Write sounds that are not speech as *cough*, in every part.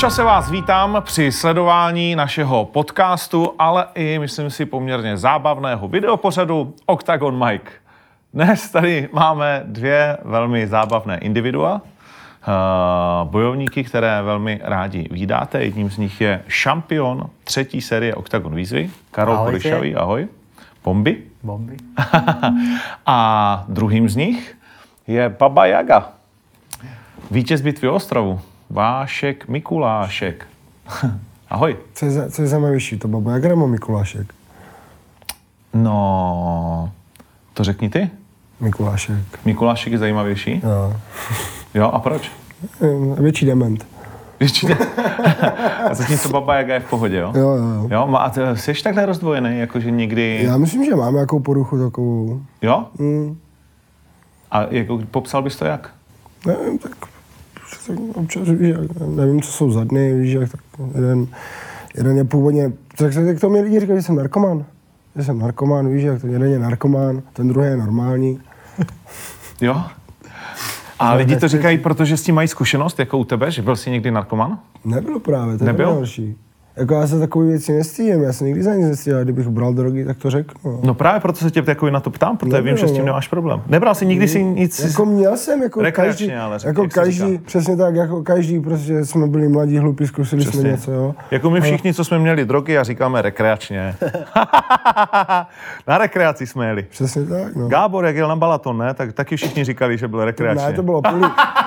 Čase vás vítám při sledování našeho podcastu, ale i, myslím si, poměrně zábavného videopořadu Octagon Mike. Dnes tady máme dvě velmi zábavné individua, eh, bojovníky, které velmi rádi vydáte. Jedním z nich je šampion třetí série Octagon výzvy, Karol Ahojte. Koryšavý, ahoj. Bomby. Bomby. *laughs* A druhým z nich je Baba Jaga, vítěz bitvy Ostrovu, Vášek Mikulášek. *laughs* Ahoj. Co je, za- co je zajímavější, to babo, jak nebo Mikulášek? No, to řekni ty. Mikulášek. Mikulášek je zajímavější. Jo. Jo, a proč? Větší dement. Ještě *laughs* A zatímco Baba Jaga je v pohodě, jo? Jo, jo, jo. A ty jsi takhle rozdvojený, jakože někdy... Já myslím, že máme nějakou poruchu takovou. Jo? Hm, A jako, popsal bys to jak? nevím, tak tak občas víš, jak, nevím, co jsou za dny, víš, jak tak jeden, jeden je původně, tak, tak to mi lidi říkají, že jsem narkoman. Že jsem narkoman, víš, jak to jeden je narkoman, ten druhý je normální. *laughs* Jo? A lidi to říkají, protože s tím mají zkušenost, jako u tebe, že byl jsi někdy narkoman? Nebylo právě, to je Nebyl? nejhorší. Jako já se takové věci nestýdím, já se nikdy za nic nestýdím, ale kdybych bral drogy, tak to řeknu. No právě proto se tě takový na to ptám, protože Nebyl, vím, že s tím no. nemáš problém. Nebral jsi nikdy si nic... Jako měl jsem, jako každý, ale řekni, jako každý, přesně tak, jako každý, prostě jsme byli mladí, hlupí, zkusili jsme Přesně. něco, jo. Jako my všichni, co jsme měli drogy a říkáme rekreačně. *laughs* na rekreaci jsme jeli. Přesně tak, no. Gábor, jak jel na Balaton, ne, tak taky všichni říkali, že byl rekreačně. Ne, to bylo opilý,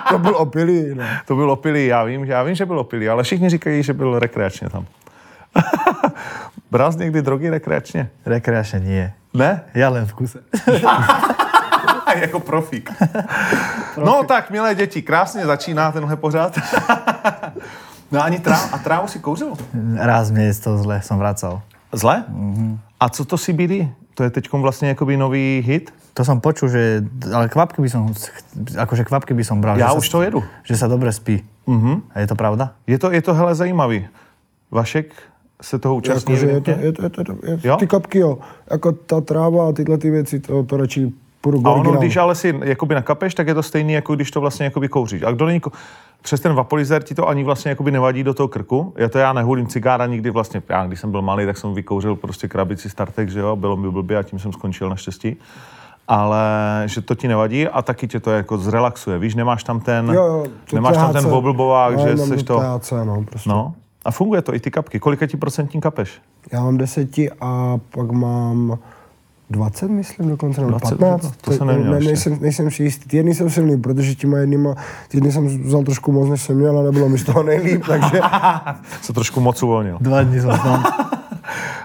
to byl opilý, no. *laughs* to byl opilý, já vím, že- já vím, že byl opilý, ale všichni říkají, že byl rekreačně tam. *laughs* Bral jsi někdy drogy rekreačně? Rekreačne nie. Ne? Ja len v kuse. *laughs* jako profík. no tak, milé děti, krásně začíná tenhle pořád. *laughs* no ani tráv, a trávu si kouřil? Raz mne je z toho zle, som vracal. Zle? Mm-hmm. A co to CBD? To je teď vlastně jakoby nový hit? To som počul, že... Ale kvapky by som... Akože kvapky by som bral. Já už sa, to jedu. Že sa dobre spí. Mm-hmm. A je to pravda? Je to, je to hele zajímavý. Vašek se toho účastní Jakože je to, je to, je to, je to je, Jo? ty kapky, jo. Jako ta tráva a tyhle ty věci, to, to radši půjdu A ono, když ale si jakoby nakapeš, tak je to stejný, jako když to vlastně jakoby kouříš. A kdo není, přes ten vapolizer ti to ani vlastně jakoby nevadí do toho krku. Já to já nehulím cigára nikdy vlastně. Já když jsem byl malý, tak jsem vykouřil prostě krabici startek, že jo, bylo mi blbě a tím jsem skončil naštěstí. Ale že to ti nevadí a taky tě to jako zrelaxuje. Víš, nemáš tam ten, Jo, jo, nemáš tam ten boblbovák, Já že seš to... THC, no, prostě. No. A funguje to i ty kapky. Kolika ti procentní kapeš? Já mám deseti a pak mám 20, myslím dokonce, nebo 20, 15. to jsem neměl ne, nejsem, nejsem si jistý. Ty jedny jsou silný, protože těma jednýma, ty jedny jsem vzal trošku moc, než jsem měl a nebylo mi z toho nejlíp, *laughs* takže Se trošku moc uvolnil. Dva som tam. *laughs*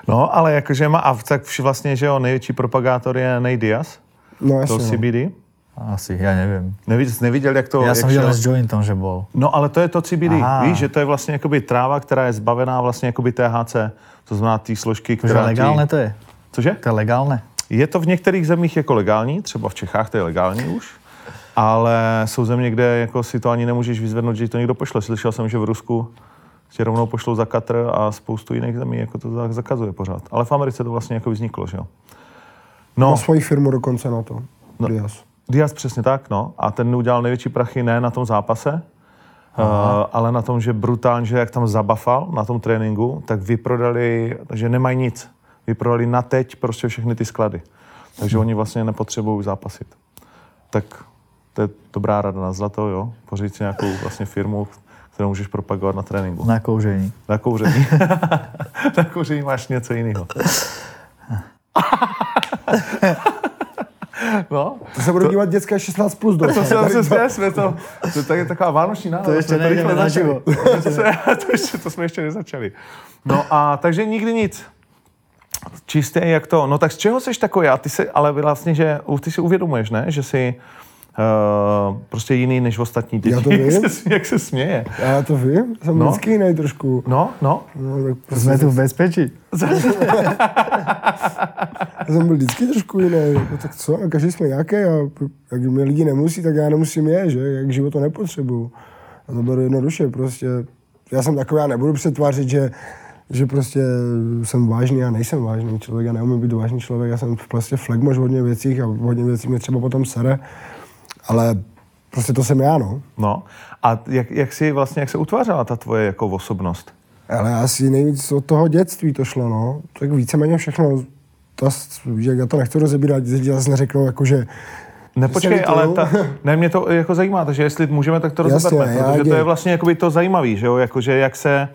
No, ale jakože má, a tak vlastně, že jo, největší propagátor je Nate Diaz, no to jasně. No. CBD. Asi, ja neviem. Neviděl, neviděl, jak to... Jak videl šel? len s jointom, že bol. No ale to je to CBD, Aha. víš, že to je vlastně jakoby tráva, která je zbavená vlastně jakoby THC, to znamená té složky, Že která legálne ti... to je? Cože? To je legálne? Je to v některých zemích jako legální, třeba v Čechách to je legální už, ale jsou země, kde jako si to ani nemůžeš vyzvednout, že to někdo pošle. Slyšel jsem, že v Rusku tě rovnou pošlou za Katr a spoustu jiných zemí jako to za- zakazuje pořád. Ale v Americe to vlastně jako vzniklo, že jo. No, Má svoji firmu dokonce na to. No. Diaz přesně tak, no. A ten udělal největší prachy ne na tom zápase, uh, ale na tom, že brutálně, že jak tam zabafal na tom tréninku, tak vyprodali, že nemají nic. Vyprodali na teď prostě všechny ty sklady. Takže oni vlastně nepotřebují zápasit. Tak to je dobrá rada na zlato, jo. Pořiď si nějakou vlastně firmu, kterou můžeš propagovat na tréninku. Na koužení. Na kouření. *laughs* na kouření máš něco jiného. *laughs* *laughs* no, To se budu dívat dětská 16 plus do. *laughs* to se přesně, jsme to, to, to je taková vánoční náhoda. To ještě jsme *laughs* to, se, to, ještě, to jsme ještě nezačali. No a takže nikdy nic. Čisté jak to. No tak z čeho seš takový? A ty se, ale vlastně, že ty si uvědomuješ, ne? Že jsi uh, prostě jiný než ostatní děti. Já to jak, vím. se, jak se směje. Já to vím, jsem No. no. vždycky jiný trošku. No, no. No, tak prostě Sme tu v bezpečí. Já jsem byl vždycky trošku jiný. No, tak co, no, každý jsme nějaký a jak mě lidi nemusí, tak já nemusím je, že? Jak život to nepotřebuju. A to beru jednoduše, prostě. Já jsem takový, já nebudu přetvářet, že, že prostě jsem vážný, já nejsem vážný člověk, já neumím být vážný člověk, já jsem prostě flagmož v hodně věcích a v hodně věcí mě třeba potom sere, ale prostě to jsem já, no. No. A jak, jak si vlastně, jak se utvářela ta tvoje jako osobnost? Ale asi nejvíc od toho dětství to šlo, no. Tak víceméně všechno, to, že já to nechci rozebírat, že zase neřeknou, jako, že Nepočkej, ale ta, ne, mě to jako zajímá, takže jestli můžeme, tak to rozeberme, protože to je vlastně jakoby to zajímavý, že jo, jakože jak se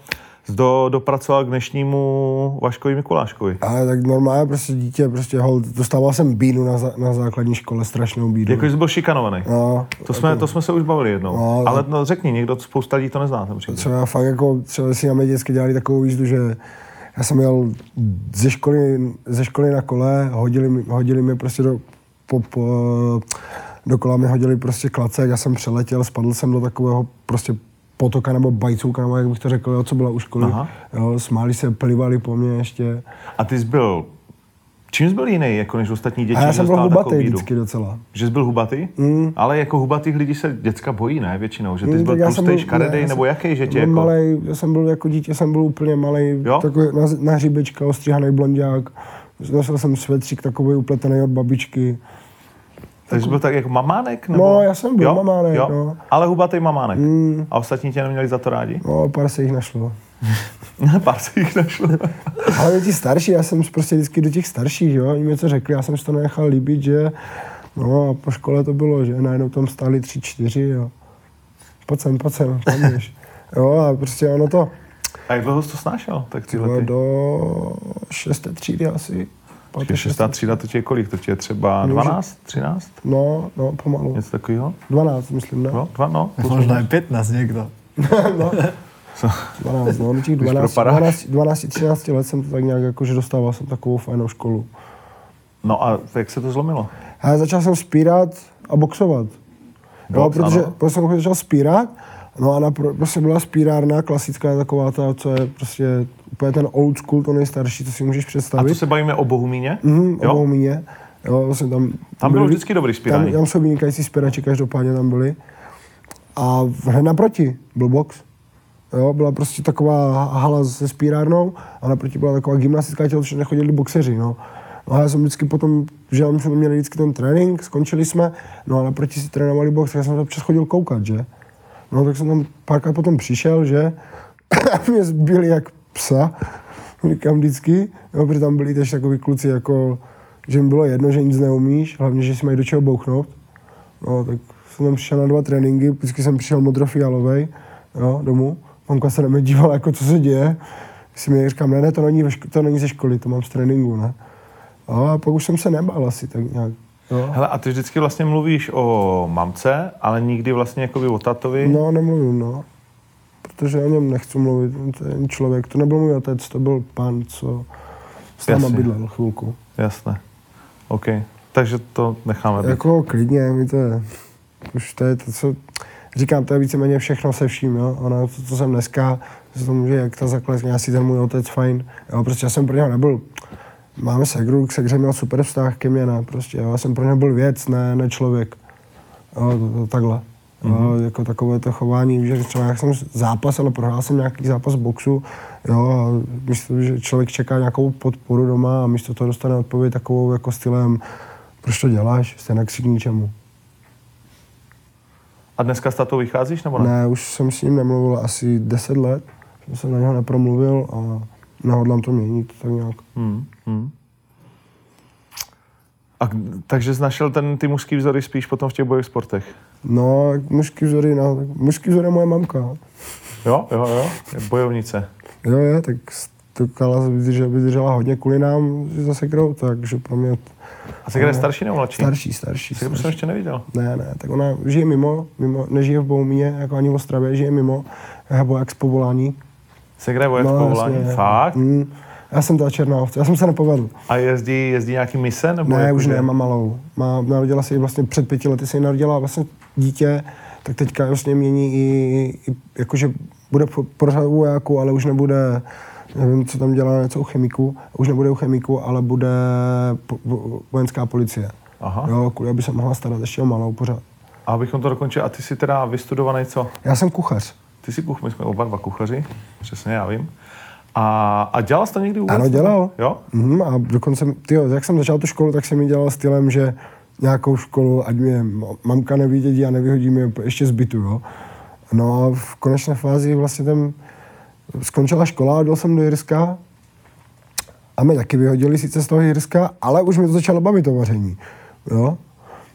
do, dopracoval k dnešnímu Vaškovi Mikuláškovi. Ale tak normálně prostě dítě, prostě hol, dostával jsem bínu na, za- na základní škole, strašnou bídu. Jakože jsi byl šikanovaný. No, To jsme, to jsme se už bavili jednou. No, ale no, řekni, někdo, spousta lidí to nezná, ten třeba fakt jako, třeba si na mě dětsky dělali takovou jízdu, že já jsem jel ze školy, ze školy na kole, hodili, mi- hodili mě prostě do, po, po, do kola mi hodili prostě klacek, já jsem přeletěl, spadl jsem do takového prostě potoka nebo bajcůka, nebo jak bych to řekl, jo, co byla u školy. Aha. Jo, smáli se, plivali po mně ještě. A ty jsi byl, čím jsi byl jiný, jako než ostatní děti? A já jsem byl hubatý vždycky docela. Že jsi byl hubatý? Mm. Ale jako hubatých lidí se děcka bojí, ne, většinou? Že ty jsi Mm, byl jsem tlustý, byl- škaredý, ne, nebo jaký, že tě jako... Malej, já jsem byl jako dítě, jsem byl úplně malý, takový na, na hřibička, ostříhaný blondiák. Nosil jsem svetřík takový upletený od babičky. Takže byl tak jako mamánek? Nebo? No, já jsem byl jo? mamánek, jo? no. Ale hubatý mamánek. Mm. A ostatní tě neměli za to rádi? No, pár se jich našlo. *laughs* Pár se jich našlo. *laughs* Ale ti starší, já jsem prostě vždycky do těch starších, jo, oni mi něco řekli, já jsem si to nenechal líbit, že no a po škole to bylo, že najednou tam stáli tři, čtyři, jo. Pojď sem, pojď sem, tam jdeš. *laughs* Jo, a prostě ono to, A jak dlouho jsi to snášel? Tak ty. do šesté třídy asi. Páté, Počkej, šestá třída, to tě je kolik? To tě je třeba 12, 13? No, no, pomalu. Něco takového? 12, myslím, ne? No, dva, no. Možná je 15 někdo. *laughs* no. 12, no, do těch Už 12, propadáš. 12, 12, 13 let jsem to tak nějak, jakože dostával jsem takovou fajnou školu. No a jak se to zlomilo? Já začal jsem spírat a boxovat. Jo, Box, protože, protože jsem začal spírat, no a na, pro- prostě byla spírárna klasická taková ta, co je prostě úplně ten old school, to nejstarší, co si můžeš A představit. to se bavíme o Bohumíně? Mhm, jo? obou míně. Jo, vlastně tam, Tam bylo byli- vždycky dobrý Tam, spírání. tam jsou vynikající spěrači, každopádně tam byli. A hned naproti byl box. Jo, byla prostě taková hala se spírárnou a naproti byla taková gymnastická tělocvična, kde chodili boxeři, no. No a já jsem vždycky potom, že my jsme měli vždycky ten trénink, skončili jsme, no a naproti si trénovali box, tak já jsem tam občas chodil koukat, že? No tak jsem tam párkrát potom přišel, že? *coughs* A mě zbyli jak psa, říkám vždycky, no, protože tam byli tež takový kluci jako, že jim bylo jedno, že nic neumíš, hlavně, že si mají do čeho bouchnout. No, tak jsem tam přišel na dva tréninky, vždycky jsem přišel modrofialovej, jo, domů. Mamka se na mě dívala, jako co se děje. Si mi říkám, ne, ne, to není, to není ze školy, to mám z tréninku, ne. A pak už jsem se nebál asi tak nějak. Jo. Hele, a ty vždycky vlastně mluvíš o mamce, ale nikdy vlastně jakoby o tatovi. No, nemluvím, no. Protože o něm nechci mluvit, jen člověk. To nebyl můj otec, to byl pán, co s náma bydlel chvilku. Jasné. OK. Takže to necháme být. Jako klidně, mi to je, už to je to, co, říkám, to je víceméně všechno se vším, jo. Ono, to, co jsem dneska, že to může, jak ta zakladka, asi ten můj otec, fajn. Jo, prostě já jsem pro něho nebyl, máme segru, k segře měl super vztah, ke mně ne, prostě, jo. Já jsem pro něho byl věc, ne, ne člověk. Jo, to, to, takhle. Jo, Mhm. jako takové to chování, že třeba jak jsem zápas, ale prohrál jsem nějaký zápas boxu, jo, a myslím, že člověk čeká nějakou podporu doma a místo toho dostane odpověď takovou jako stylem, proč to děláš, stejně si k ničemu. A dneska s tatou vycházíš, nebo ne? Ne, už jsem s ním nemluvil asi 10 let, jsem na něho nepromluvil a nehodlám to měnit tak nějak. Hmm, hmm. A, takže jsi našel ten, ty mužský vzory spíš potom v těch bojových sportech? No, mužský vzory, no, mužský vzor je moje mamka. Jo, jo, jo. Je bojovnice. Jo, je, tak to kala vydržela, vydržela hodně kvůli nám zase krou, takže pro mě A se je starší nebo mladší? starší, starší. Sekru jsem ještě neviděl. Ne, ne, tak ona žije mimo, mimo nežije v Boumíně, jako ani v Ostravě, žije mimo, nebo jak z povolání. Segra je voják no, povolání? jasně. Fakt? Mm, já jsem ta černá ovce, já jsem se nepovedl. A jezdí, jezdí nějaký mise? Nebo Ne, jako, už že- ne, mám malou. Má, narodila se jí vlastně před pěti lety se jí narodila vlastně dítě, tak teďka vlastně mění i, i jakože bude po- pořád u vojáku, ale už nebude, nevím, co tam dělá, něco u chemiku, už nebude u chemiku, ale bude po, vo- vojenská policie. Aha. Jo, kvůli, aby se mohla starat ještě o malou pořád. A abychom to dokončili, a ty jsi teda vystudovaný co? Já jsem kuchař. Ty jsi kuch, my jsme oba dva kuchaři, přesně, já vím. A, a dělal jsi to někdy vůbec? Ano, dělal. Jo? Mhm, a dokonce, tyjo, jak jsem začal tu školu, tak jsem ji dělal stylem, že nějakou školu, ať mě ma- mamka nevidědí a nevyhodí mě ještě z bytu, jo. No a v konečné fázi vlastně tam skončila škola, dal jsem do Jirska a mě taky vyhodili sice z toho Jirska, ale už mi to začalo bavit to vaření, jo.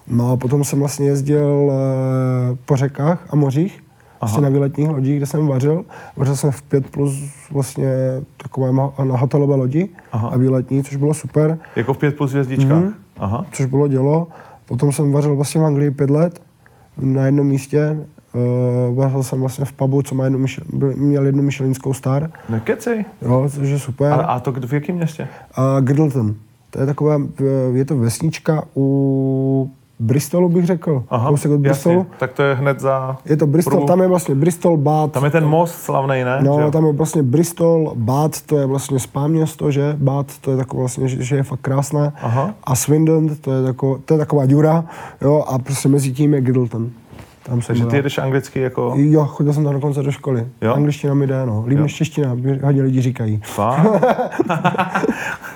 No a potom jsem vlastně jezdil eh, po řekách a mořích, vlastně na výletních lodích, kde jsem vařil. Vařil jsem v 5 plus vlastně takové na hotelové lodi Aha. a výletní, což bylo super, Jako v pět plus hvězdičkách. Mhm. Aha. což bylo dělo. Potom jsem vařil vlastně v Anglii pět let na jednom místě. Uh, vařil jsem vlastně v pubu, co má jednu myšel, měl jednu myšelinskou star, Nekecej. jo, což je super. A, a to v jakém městě? A Girdleton. To je taková, eh, je to vesnička u Bristolu, bych řekl. Kousek od Bristolu. Tak to je hned za... Je to Bristol, Průbou. tam je vlastně Bristol, Bath. Tam je ten most slavný, ne? Že No, jo? tam je vlastně Bristol, Bath, to je vlastně spá město, že? Bath, to je takové vlastně, že, že je fakt krásné. Aha. A Swindon, to je, tako, to je taková děura, jo, a prostě mezi tím je Giddleton. Tam jsem Takže ty jedeš anglicky jako... Jo, chodil jsem tam dokonce do školy. Jo? Angličtina mi jde, no. Jo. než čeština, hodně lidí říkají. *laughs*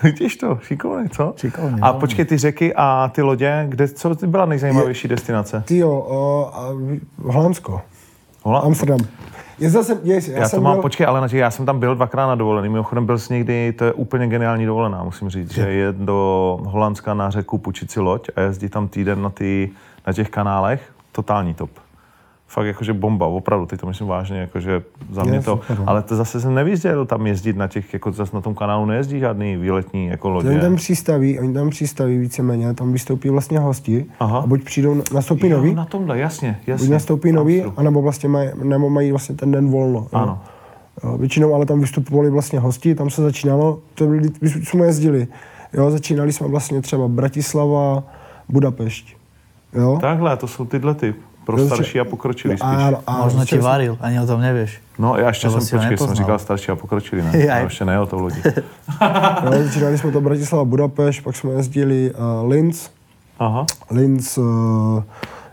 Vidíš to, šikovný, co? Šikovný, A no. počkej, ty řeky a ty lodě, kde, co byla nejzajímavější destinace? Ty jo, Holandsko, Hola? Amsterdam. Jezdil jsem, jest, já, Já, jsem to mám, byl, počkej, ale na, já jsem tam byl dvakrát na dovolený. Mimochodem byl jsi někdy, to je úplně geniální dovolená, musím říct, že je do Holandska na řeku půjčit si loď a jezdí tam týden na, ty, na těch kanálech, totální top. Fakt jakože bomba, opravdu, teď to myslím vážně, jakože za mě Je, to. super, no. Ale to zase jsem nevyzděl tam jezdit na těch, jako zase na tom kanálu nejezdí žádný výletní jako lodě. Oni tam přístaví, oni tam přístaví víceméně, tam vystoupí vlastně hosti Aha. a buď přijdou, nastoupí Jo, nový, na tomhle, jasně, jasně. buď nastoupí nový, anebo vlastně mají, nebo mají vlastně ten den volno. Ano. Jo, většinou ale tam vystupovali vlastně hosti, tam se začínalo, to byli, jsme jezdili, jo, začínali jsme vlastně třeba Bratislava, Budapešť, jo. Takhle, to jsou tyhle ty. Pro Jo, starší a pokročilý spíš. Áno, áno, Možno ti varil, ani o tom nevieš. No, já ještě jsem, počkej, jsem říkal starší a pokročilý, ne? *laughs* Já ještě ne o tou lodi. *laughs* Jo, začínali jsme to Bratislava, Budapešť, pak jsme jezdili uh, Linz, Aha. Linz, uh,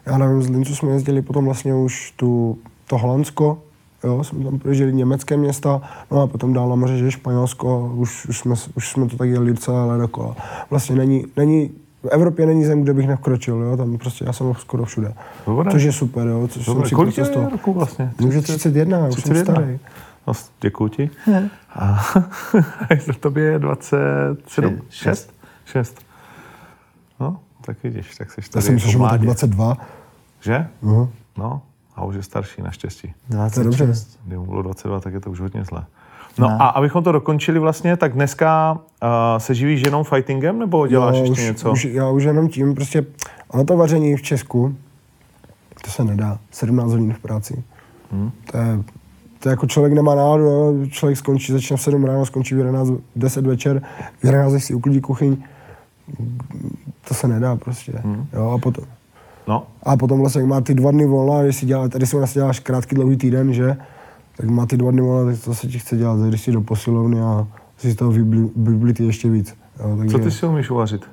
já nevím, z Linzu jsme jezdili potom vlastně už tu, to Holandsko, jo, jsme tam proježděli německé města, no a potom dál na moře, že Španělsko, už, už, jsme, už jsme to tak jeli celé dokola. Vlastně není, není, v Evropě není zem, kde bych nevkročil, jo, tam prostě já jsem skoro všude. Dobré. Což je super, jo, což Dobré, jsem si kolik tě je roku vlastně? Může 31, já už jsem 31. starý. No, děkuji ti. A *laughs* za tobě je 27? Šest. 6? 6. No, tak vidíš, tak jsi Já tady jsem myslel, že jako mám tak mládě. 22. Že? Uh-huh. No, a už je starší, naštěstí. To je dobře. 26. Kdyby mu bylo 22, tak je to už hodně zlé. No a abychom to dokončili vlastně, tak dneska uh, se živíš jenom fightingem, nebo děláš Jo, ještě už, něco? Už, já už jenom tím, prostě, ono to vaření v Česku, to se nedá, 17 hodin v práci. Hmm. To, je, to je jako člověk nemá náladu, jo. člověk skončí, začne v 7 ráno, skončí v 11, 10 večer, v 11 si uklidí kuchyň, to se nedá prostě. Hmm. Jo, a potom, No, a potom vlastně, má ty dva dny volna, když si dělá, tady si vlastně děláš krátký dlouhý týden, že, tak má ty dva dny volna, tak to se ti chce dělat, když si do posilovny a si z toho vybli- vyblit ještě víc. Jo, takže... co ty si umíš uvařit?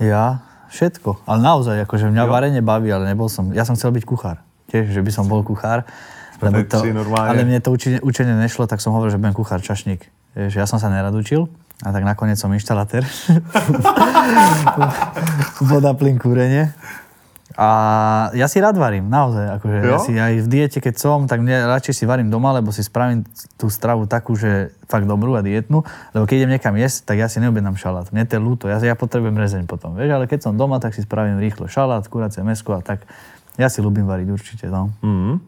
Ja? Všetko. Ale naozaj, akože mňa varenie baví, ale nebol som. Ja som chcel byť kuchár. Tiež, že by som bol kuchár. Lebo to, ale mne to učenie, učenie nešlo, tak som hovoril, že budem kuchár čašník. Vieš, ja som sa nerad učil, a tak nakoniec som inštalatér. *laughs* Voda, plyn, kúrenie. A ja si rád varím, naozaj. Akože Jo? ja si aj v diete, keď som, tak mne radšej si varím doma, lebo si spravím tú stravu takú, že fakt dobrú a dietnú. Lebo keď idem niekam jesť, tak ja si neobjednám šalát. Mne to je ľúto, ja, ja potrebujem rezeň potom. Vieš, ale keď som doma, tak si spravím rýchlo šalát, kuracie mesko a tak. Ja si ľúbim variť určite, no. Mm.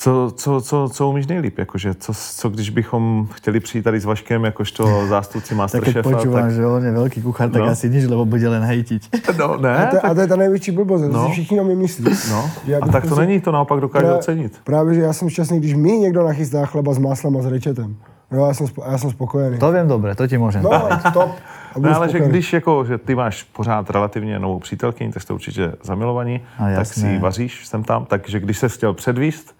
Co, co, co, co umíš nejlíp? Jakože, co, co když bychom chtěli přijít tady s Vaškem jakožto zástupci *laughs* Tak Masterchefa? počúvam, tak... že on je veľký kuchár, tak No. asi nič, lebo bude len hejtiť. *laughs* No, ne, A to, tak, a to je ta největší blbost, no. No. si všichni o mě myslí. no. Že já A tak to prostě- není, to naopak dokáže Pra- ocenit. Právě, že já jsem šťastný, když mi někdo nachystá chleba s máslem a s rečetem. Jo, já jsem, spo, já jsem spokojený. To viem dobre, to ti môžem. No, top. *laughs* Ne, ale že spokojený. když jako, že ty máš pořád relativně novou přítelkyni, tak jste určitě zamilovaní, A tak si ji vaříš sem tam, takže když se chtěl předvíst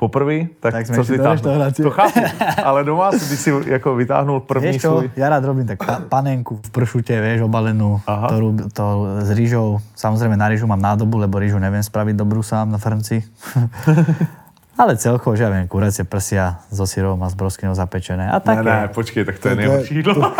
poprvé, tak, Tak co si reštaurácie. To chápu, ale doma, když si jako vytáhnul první Vieš čo, svůj... ja rád robím tak pa- panenku v pršute, vieš, obalenú, Aha. ktorú, to s rýžou. Samozrejme na rýžu mám nádobu, lebo rýžu neviem spraviť dobrú sám na frnci. *laughs* Ale celkovo, že ja viem, kuracie prsia so syrom a s broskynou zapečené. A Ne, také. ne, počkej, tak to je To je- nejhorší jídlo.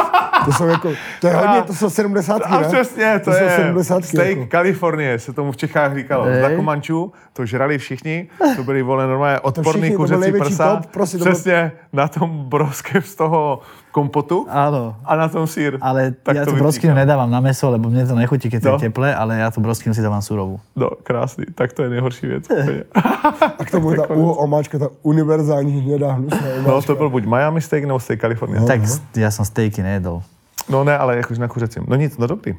To jsou jako, to je *laughs* hodně, to jsou 70 A ne? přesně, to, to je 70 steak jako. Kalifornie, se tomu v Čechách říkalo. Ej. Z Dakomančů to žrali všichni, to byly vole normálně odporný kuřecí prsa. top, prostě to byl- přesně, na tom broskev z toho kompotu Áno. a na tom sír. Ale Tak ja to broskynu nedávam na meso, lebo mne to nechutí, keď to No. je teplé, ale ja tú broskynu si dávam surovú. No, krásný, tak to je nejhorší věc. *laughs* A k tomu *laughs* ta uho omáčka, ta univerzální hnědá hnusná omáčka. No, to byl buď Miami steak nebo steak Kalifornie. Tak s- ja som stejky nejedol. No ne, ale jakož na kuřecím. No nic, no dobrý.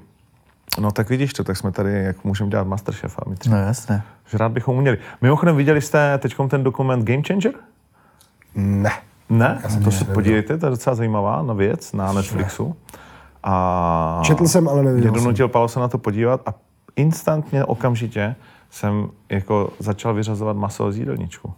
No tak vidíš to, tak jsme tady, jak můžeme dělat Masterchefa. My tři. No jasné. Že rád bychom uměli. Mimochodem, viděli jste teď ten dokument Game Changer? Ne. Ne? To se podívejte, to je docela zajímavá na věc na Netflixu. A Četl jsem, ale neviděl jsem. donutil Pavel se na to podívat a instantně, okamžitě jsem jako začal vyřazovat maso z jídelníčku.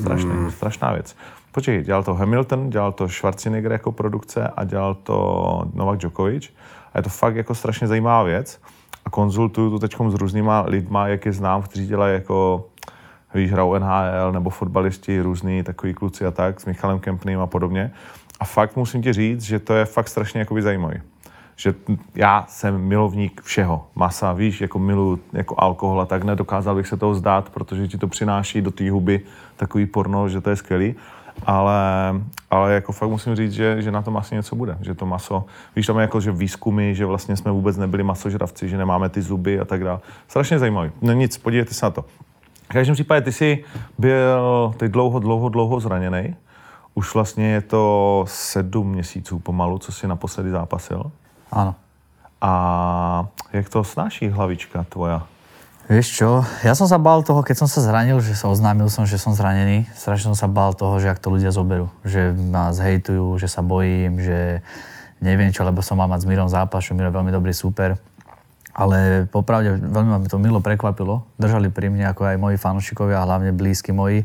Strašný, mm. strašná věc. Počkej, dělal to Hamilton, dělal to Schwarzenegger jako produkce a dělal to Novak Djokovic. A je to fakt jako strašně zajímavá věc. A konzultuju to teď s různýma lidma, jak je znám, kteří dělají jako víš, hrajou NHL nebo fotbalisti, různý takový kluci a tak, s Michalem Kempným a podobně. A fakt musím ti říct, že to je fakt strašně jakoby zajímavý. Že já jsem milovník všeho. Masa, víš, jako milu jako alkohol a tak, nedokázal bych se toho zdát, protože ti to přináší do té huby takový porno, že to je skvělý. Ale, ale jako fakt musím říct, že, že na tom asi něco bude. Že to maso, víš, tam je jako, že výzkumy, že vlastně jsme vůbec nebyli masožravci, že nemáme ty zuby a tak dále. Strašně zajímavý. No nic, podívejte se na to. V každém případě ty jsi byl teď dlouho, dlouho, dlouho zraněný. Už vlastně je to sedm měsíců pomalu, co jsi naposledy zápasil. Áno. A jak to snáší hlavička tvoja? Vieš čo, ja som sa bál toho, keď som sa zranil, že sa oznámil som, že som zranený. Strašne som sa bál toho, že ak to ľudia zoberú. Že ma zhejtujú, že sa bojím, že neviem čo, lebo som mal mať s Mírom zápas, čo Miro je veľmi dobrý super. Ale popravde veľmi ma to milo prekvapilo. Držali pri mne ako aj moji fanúšikovia a hlavne blízky moji.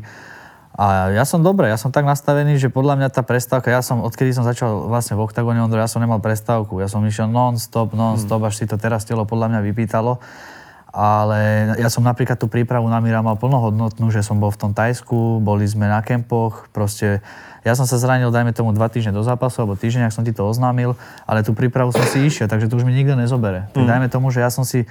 A ja som dobre, ja som tak nastavený, že podľa mňa tá prestávka, ja som, odkedy som začal vlastne v oktagóne Ondro, ja som nemal prestávku. Ja som išiel non-stop, non-stop, až si to teraz telo podľa mňa vypýtalo. Ale ja som napríklad tú prípravu na Mira mal plnohodnotnú, že som bol v tom Tajsku, boli sme na kempoch, proste ja som sa zranil, dajme tomu dva týždne do zápasu, alebo týždeň, ak som ti to oznámil, ale tú prípravu som si išiel, takže to už mi nikto nezobere. Tak dajme tomu, že ja som si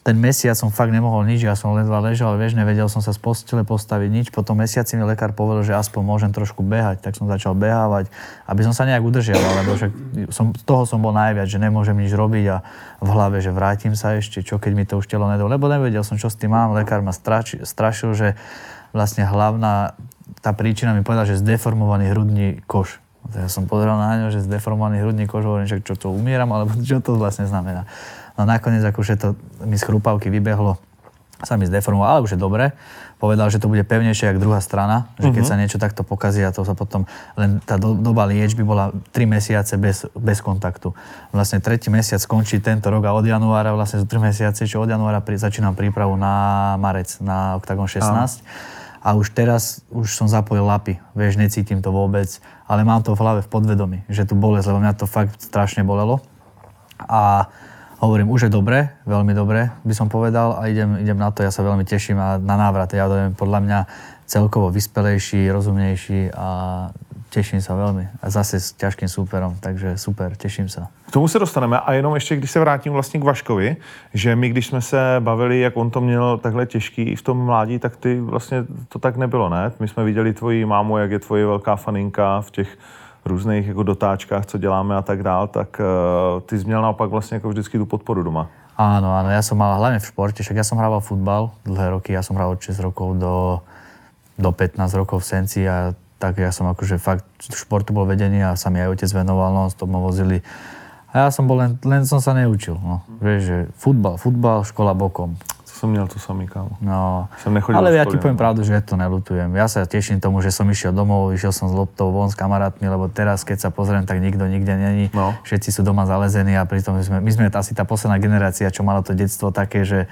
ten mesiac som fakt nemohol nič, ja som ledva ležal, vieš, nevedel som sa z postele postaviť nič. Po tom mesiaci mi lekár povedal, že aspoň môžem trošku behať, tak som začal behávať, aby som sa nejak udržiaval, lebo však som, z toho som bol najviac, že nemôžem nič robiť a v hlave, že vrátim sa ešte, čo keď mi to už telo nedol, lebo nevedel som, čo s tým mám. Lekár ma strači, strašil, že vlastne hlavná tá príčina mi povedala, že zdeformovaný hrudný koš. Ja som pozeral na ňo, že zdeformovaný hrudný kož, hovorím, že čo to umieram, alebo *laughs* čo to vlastne znamená. No nakoniec akože to mi z chrupavky vybehlo, sa mi zdeformoval, ale už je dobre. Povedal, že to bude pevnejšie ako druhá strana, že keď sa niečo takto pokazí a to sa potom, len tá do, doba liečby bola 3 mesiace bez, bez kontaktu. Vlastne tretí mesiac skončí tento rok a od januára vlastne sú 3 mesiace, čo od januára pri, začínam prípravu na marec, na Octagon 16. A už teraz už som zapojil lapy, vieš, necítim to vôbec, ale mám to v hlave v podvedomí, že tu bolesť, lebo mňa to fakt strašne bolelo. A hovorím, už je dobre, veľmi dobre, by som povedal a idem, idem na to, ja sa veľmi teším a na návrat. Ja budem podľa mňa celkovo vyspelejší, rozumnejší a teším sa veľmi. A zase s ťažkým súperom, takže super, teším sa. K tomu se dostaneme a jenom ještě, když se vrátím vlastně k Vaškovi, že my, když jsme se bavili, jak on to měl takhle těžký v tom mládí, tak ty vlastně to tak nebylo, ne? My jsme viděli tvoji mámu, jak je tvoje velká faninka v těch různých jako dotáčkách, co děláme a tak dál, tak uh, ty jsi měl naopak vlastně jako vždycky tu podporu doma. Áno, áno, ja som mal hlavne v športe, však ja som hrával futbal dlhé roky, ja som hral od 6 rokov do, do 15 rokov v Senci a tak ja som akože fakt športu bol vedený a sa mi aj otec venoval, no, to vozili. A ja som bol len, len som sa neučil, no. Vieš, že futbal, futbal, škola bokom. To jsem měl to samý, kámo. No, Jsem nechodil ale ja ti poviem no. pravdu, že to nelutujem. Ja sa teším tomu, že som išiel domov, išiel som s loptou von s kamarátmi, lebo teraz, keď sa pozriem, tak nikto nikde není. No. Všetci sú doma zalezení a pritom my sme, my sme asi tá posledná generácia, čo mala to detstvo také, že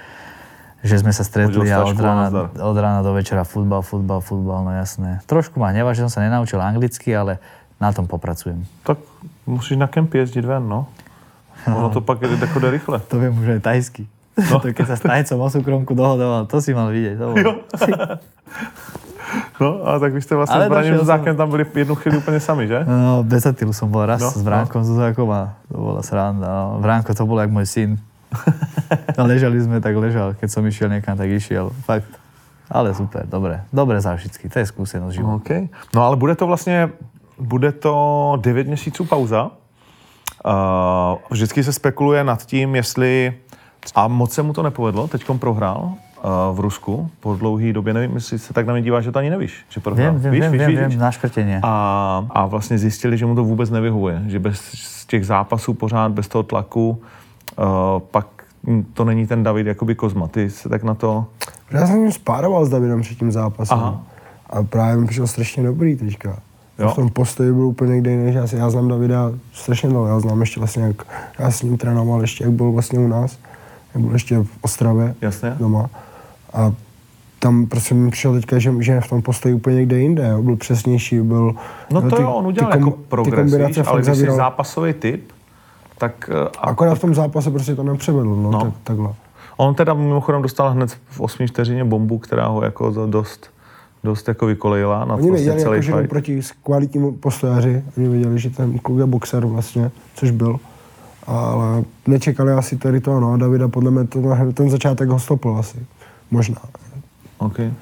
že sme sa stretli a od rána, od rána do večera futbal, futbal, futbal, no jasné. Trošku ma hneva, že som sa nenaučil anglicky, ale na tom popracujem. Tak musíš na kemp jezdit ven, no. Ono to pak jde, jako jde rychle. To viem už aj tajsky. No. to keď sa s tajcom o súkromku dohodoval, to si mal vidieť. To bolo. No, ale tak vy jste vlastně s Braním Zuzákem tam byli jednu chvíli úplně sami, že? No, bez Atilu som bol raz No, no, s Bránkom, no. Zuzákom a to bola sranda. No. Bránko to bol jak môj syn. No, ležali sme, tak ležal. Keď som išiel niekam, tak išiel. Fakt. Ale super, dobre. Dobre zážitky. To je skúsenosť života. OK. No ale bude to vlastně, bude to 9 měsíců pauza. Uh, vždycky se spekuluje nad tím, jestli, a moc se mu to nepovedlo, teďkom prohrál uh, v Rusku po dlouhé době, nevím, jestli se tak na mě díváš, že to ani nevíš, že prohrál. Viem, viem, víš, viem, víš, viem, víš, víš? na škrtenie. A, a vlastně zjistili, že mu to vůbec nevyhovuje, že bez těch zápasů pořád, bez toho tlaku, uh, pak to není ten David jakoby Kozma. Ty se tak na to... Já jsem spároval s Davidem před tím zápasem. Aha. A právě mi přišel strašně dobrý teďka. Jo. V tom postoji byl úplně někde jiný, já, si, já znám Davida strašně dlouho, já znám ještě vlastně, jak já s ním trénoval ještě, jak byl vlastně u nás, jak byl ještě v Ostravě Jasně. doma. A tam prostě mi přišel teďka, že, že v tom postoji úplně někde jinde, jo. byl přesnější, byl... No to ty- jo, on udělal ty kom- jako ty progres, kombinace víš, ale když jsi zápasový typ, tak eh, a Akorát v tom zápase prostě to nepřevedl, no, No. Tak, takhle. on teda mimochodem dostal hned v osmý vteřině bombu, která ho jako dost, dost jako vykolejila na Oni vlastně věděli, celý jako, že jdou fight. proti kvalitnímu postojaři, oni věděli, že ten kluk je boxer vlastně, což byl. Ale nečekali asi tady to, no, Davida podle mě to, ten začátek ho stopl asi. Možná. Okay.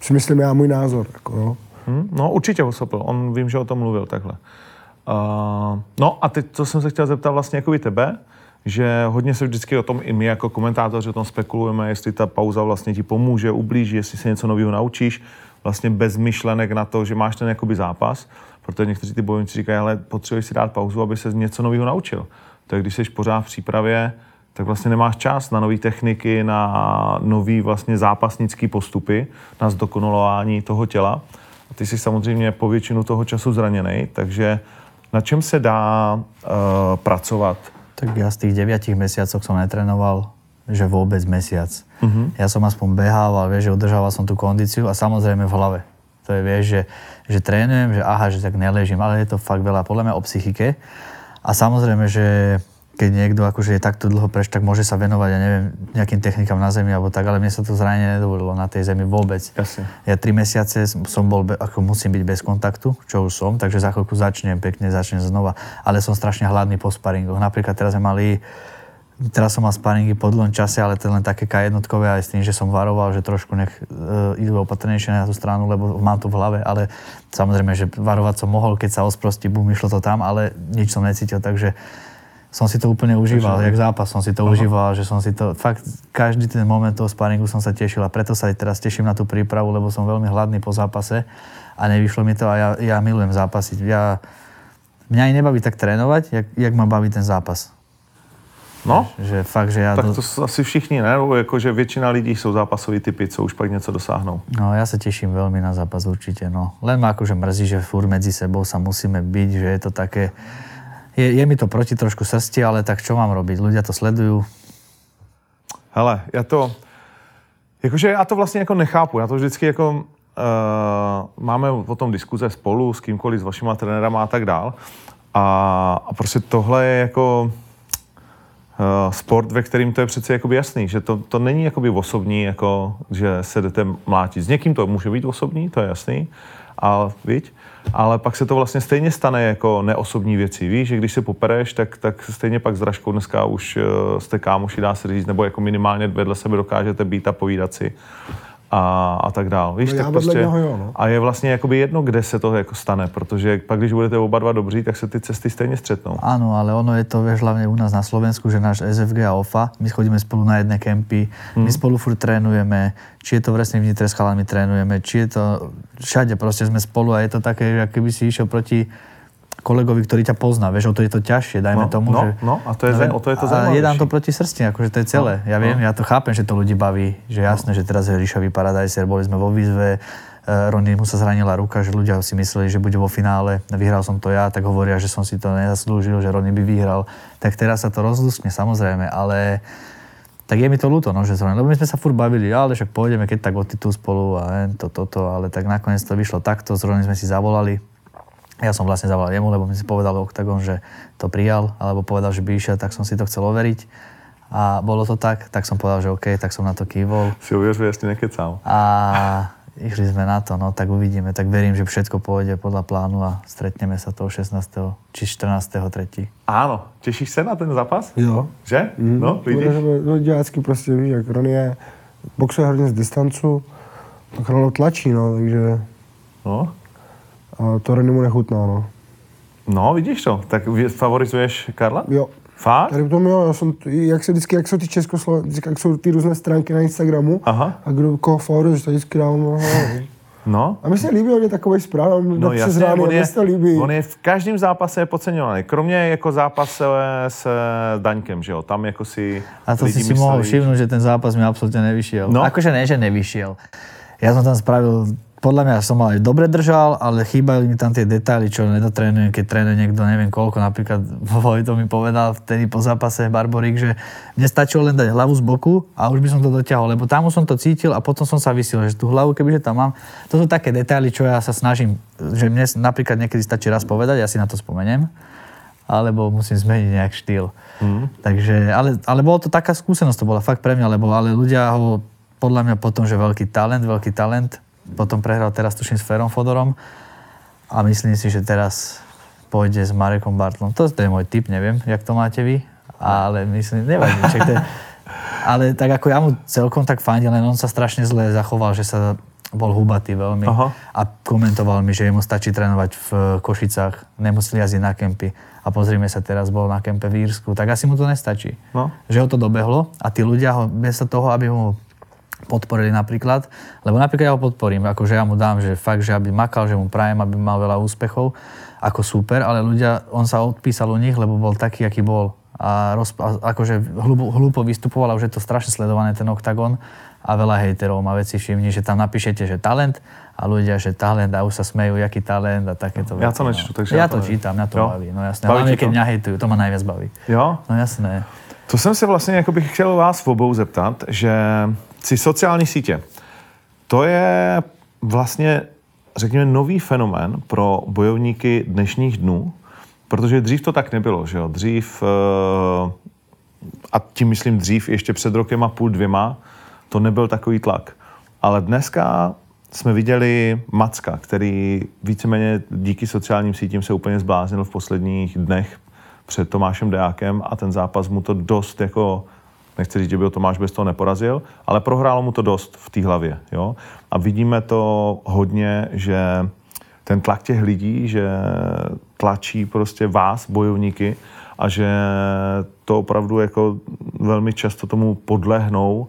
Si myslím já můj názor, jako jo. Hm? No určitě ho sopl, on vím, že o tom mluvil takhle. Uh, no a teď, co jsem se chtěl zeptat vlastně jako i tebe, že hodně se vždycky o tom i my jako komentátoři o tom spekulujeme, jestli ta pauza vlastně ti pomůže, ublíží, jestli se něco nového naučíš, vlastně bez myšlenek na to, že máš ten jakoby zápas, protože někteří ty bojovníci říkají, ale potřebuješ si dát pauzu, aby se něco nového naučil. Tak když jsi pořád v přípravě, tak vlastně nemáš čas na nové techniky, na nový vlastně zápasnický postupy, na zdokonalování toho těla. A ty jsi samozřejmě po většinu toho času zraněný, takže na čem se dá uh, pracovat? Tak ja z tých 9 mesiacoch som netrénoval, že vôbec mesiac. Uh-huh. Ja som aspoň behával, vieš, že udržával som tú kondíciu a samozrejme v hlave. To je, vieš, že, že trénujem, že aha, že tak neležím, ale je to fakt veľa podľa mňa o psychike. A samozrejme, že keď niekto akože je takto dlho preč, tak môže sa venovať, ja neviem, nejakým technikám na zemi alebo tak, ale mne sa to zranenie nedovolilo na tej zemi vôbec. Jasne. Ja tri mesiace som bol, ako musím byť bez kontaktu, čo už som, takže za chvíľku začnem, pekne začnem znova. Ale som strašne hladný po sparingoch. Napríklad teraz sme mali, teraz som mal sparingy po dlhom čase, ale to len také K jednotkové aj s tým, že som varoval, že trošku nech uh, idú opatrnejšie na tú stranu, lebo mám to v hlave, ale samozrejme, že varovať som mohol, keď sa osprostí, bum, išlo to tam, ale nič som necítil, takže som si to úplne užíval, jak zápas som si to užíval, že som si to, fakt každý ten moment toho sparingu som sa tešil a preto sa aj teraz teším na tú prípravu, lebo som veľmi hladný po zápase a nevyšlo mi to a ja, ja milujem zápasiť. Ja, mňa aj nebaví tak trénovať, jak, jak ma baví ten zápas. No, Že fakt, že ja... tak to s- asi všichni, ne? Jako, že většina lidí jsou zápasoví typy, co už pak něco dosáhnou. No ja sa teším veľmi na zápas určite, no. Len ma akože mrzí, že furt medzi sebou sa musíme byť, že je to také... Je, je mi to proti trošku srsti, ale tak čo mám robiť? Ľudia to sledujú. Hele, já to, jakože já to vlastně jako nechápu, já to vždycky jako, uh, máme o tom diskuze spolu s kýmkoliv, s vašima trenérama a tak dál. A, a prostě tohle je jako sport, ve kterým to je přece jakoby jasný, že to, to není jakoby osobní, jako, že se jdete mlátit. S někým to může být osobní, to je jasný, ale, viď? ale pak se to vlastně stejně stane jako neosobní věci. Víš, že když se popereš, tak, tak stejně pak s Dražkou dneska už uh, jste kámoši, dá se říct, nebo jako minimálně vedle sebe dokážete být a povídat si a, a tak dál. Víš, No tak prostě, něho jo, no. A je vlastně jakoby jedno, kde se to jako stane, protože pak, když budete oba dva dobří, tak se ty cesty stejně střetnou. Áno, ale ono je to, vieš, hlavne u nás na Slovensku, že náš SFG a OFA, my chodíme spolu na jedné kempy, my spolu furt trénujeme, či je to v Resnej vnitre s chalami trénujeme, či je to všade, proste sme spolu a je to také, že keby si išiel proti kolegovi, ktorý ťa pozná, vieš, o to je to ťažšie, No, dajme tomu, no, že... no, a to je za- o to je to A je nám to proti srsti, akože to je celé. ja viem, ja to chápem, že to ľudí baví, že jasné, že teraz je Ríšový Paradajser, boli sme vo výzve, eh, Ronny mu sa zranila ruka, že ľudia si mysleli, že bude vo finále, vyhral som to ja, tak hovoria, že som si to nezaslúžil, že Ronny by vyhral. Tak teraz sa to rozluskne, samozrejme, ale tak je mi to ľúto, no, že zrovna, lebo my sme sa furt bavili, ale však pôjdeme keď tak o titul spolu a to, toto, ale tak nakoniec to vyšlo takto, zrovna sme si zavolali. Ja som vlastne zavolal jemu, lebo mi si povedal Octagon, že to prijal, alebo povedal, že by išiel, tak som si to chcel overiť. A bolo to tak, tak som povedal, že OK, tak som na to kývol. Si uvěřuje, jestli nekecám. A Išli sme na to, no tak uvidíme. Tak verím, že všetko pôjde podľa plánu a stretneme sa toho 16. či 14. 3. Áno, tešíš se na ten zápas? Jo. Že? No, vidíš? No, divácky prostě víš, jak Ronny je, boxuje hodně z distancu, tak Ronaldo tlačí, no, takže No. A to Ronny mu nechutná, no. No, vidíš to. Tak favorizuješ Karla? Jo. Fakt? Tady v tom jo, já jsem, jak se vždycky, jak jsou ty československé, jak jsou ty různé stránky na Instagramu, Aha. a kdo koho favorizuje, tak vždycky dávám, no, No. A mi se líbí hodně takový zpráv, on No jasně, rány, on je, se to líbí. on je v každém zápase je podceňovaný. Kromě jako zápase s Daňkem, že jo? Tam jako si A to si si mysleli, všimnúť, že ten zápas mi absolútne nevyšiel. No. Akože ne, že nevyšiel. Ja som tam spravil, podľa mňa som aj dobre držal, ale chýbali mi tam tie detaily, čo nedotrénujem, keď trénuje niekto neviem koľko. Napríklad *laughs* Vojto mi povedal vtedy po zápase Barborík, že mne stačilo len dať hlavu z boku a už by som to dotiahol, lebo tam už som to cítil a potom som sa vysil, že tú hlavu, kebyže tam mám. To sú také detaily, čo ja sa snažím, že mne napríklad niekedy stačí raz povedať, ja si na to spomeniem alebo musím zmeniť nejak štýl. Mm. Takže, ale, ale bolo to taká skúsenosť, to bola fakt pre mňa, lebo ale ľudia ho podľa mňa potom, že veľký talent, veľký talent, potom prehral teraz tuším s Ferom Fodorom a myslím si, že teraz pôjde s Marekom Bartlom. To, to je môj typ, neviem, jak to máte vy, ale myslím, nevadí. To je, ale tak ako ja mu celkom tak fandil, len on sa strašne zle zachoval, že sa bol hubatý veľmi Aha. a komentoval mi, že jemu stačí trénovať v Košicách, nemuseli jazdiť na kempy. A pozrime sa, teraz bol na kempe v Írsku, tak asi mu to nestačí. No. Že ho to dobehlo a tí ľudia ho, bez toho, aby mu podporili napríklad, lebo napríklad ja ho podporím, akože ja mu dám, že fakt, že aby makal, že mu prajem, aby mal veľa úspechov, ako super, ale ľudia, on sa odpísal u nich, lebo bol taký, aký bol. A, roz, a akože hlúpo, hlúpo vystupoval a už je to strašne sledované ten oktagon a veľa hejterov má veci všimni, že tam napíšete, že talent a ľudia, že talent a už sa smejú, jaký talent a takéto Ja veci. to nečtu, takže ja ja to čítam, mňa to Jo. baví, no jasné. Baví Hlavne, keď to? mňa hejtujú, to ma najviac baví. Jo? No jasné. To jsem se vlastně jako bych chtěl vás v obou zeptat, že si sociální sítě, to je vlastně, řekněme, nový fenomén pro bojovníky dnešních dnů, protože dřív to tak nebylo, že jo? Dřív, eh, a tím myslím dřív, ještě před rokem a půl, dvěma, to nebyl takový tlak. Ale dneska jsme viděli Macka, který víceméně díky sociálním sítím se úplně zbláznil v posledních dnech před Tomášem Dejákem a ten zápas mu to dost jako, nechci říct, že by ho Tomáš bez toho neporazil, ale prohrálo mu to dost v té hlavě. Jo? A vidíme to hodně, že ten tlak těch lidí, že tlačí prostě vás, bojovníky, a že to opravdu jako velmi často tomu podlehnou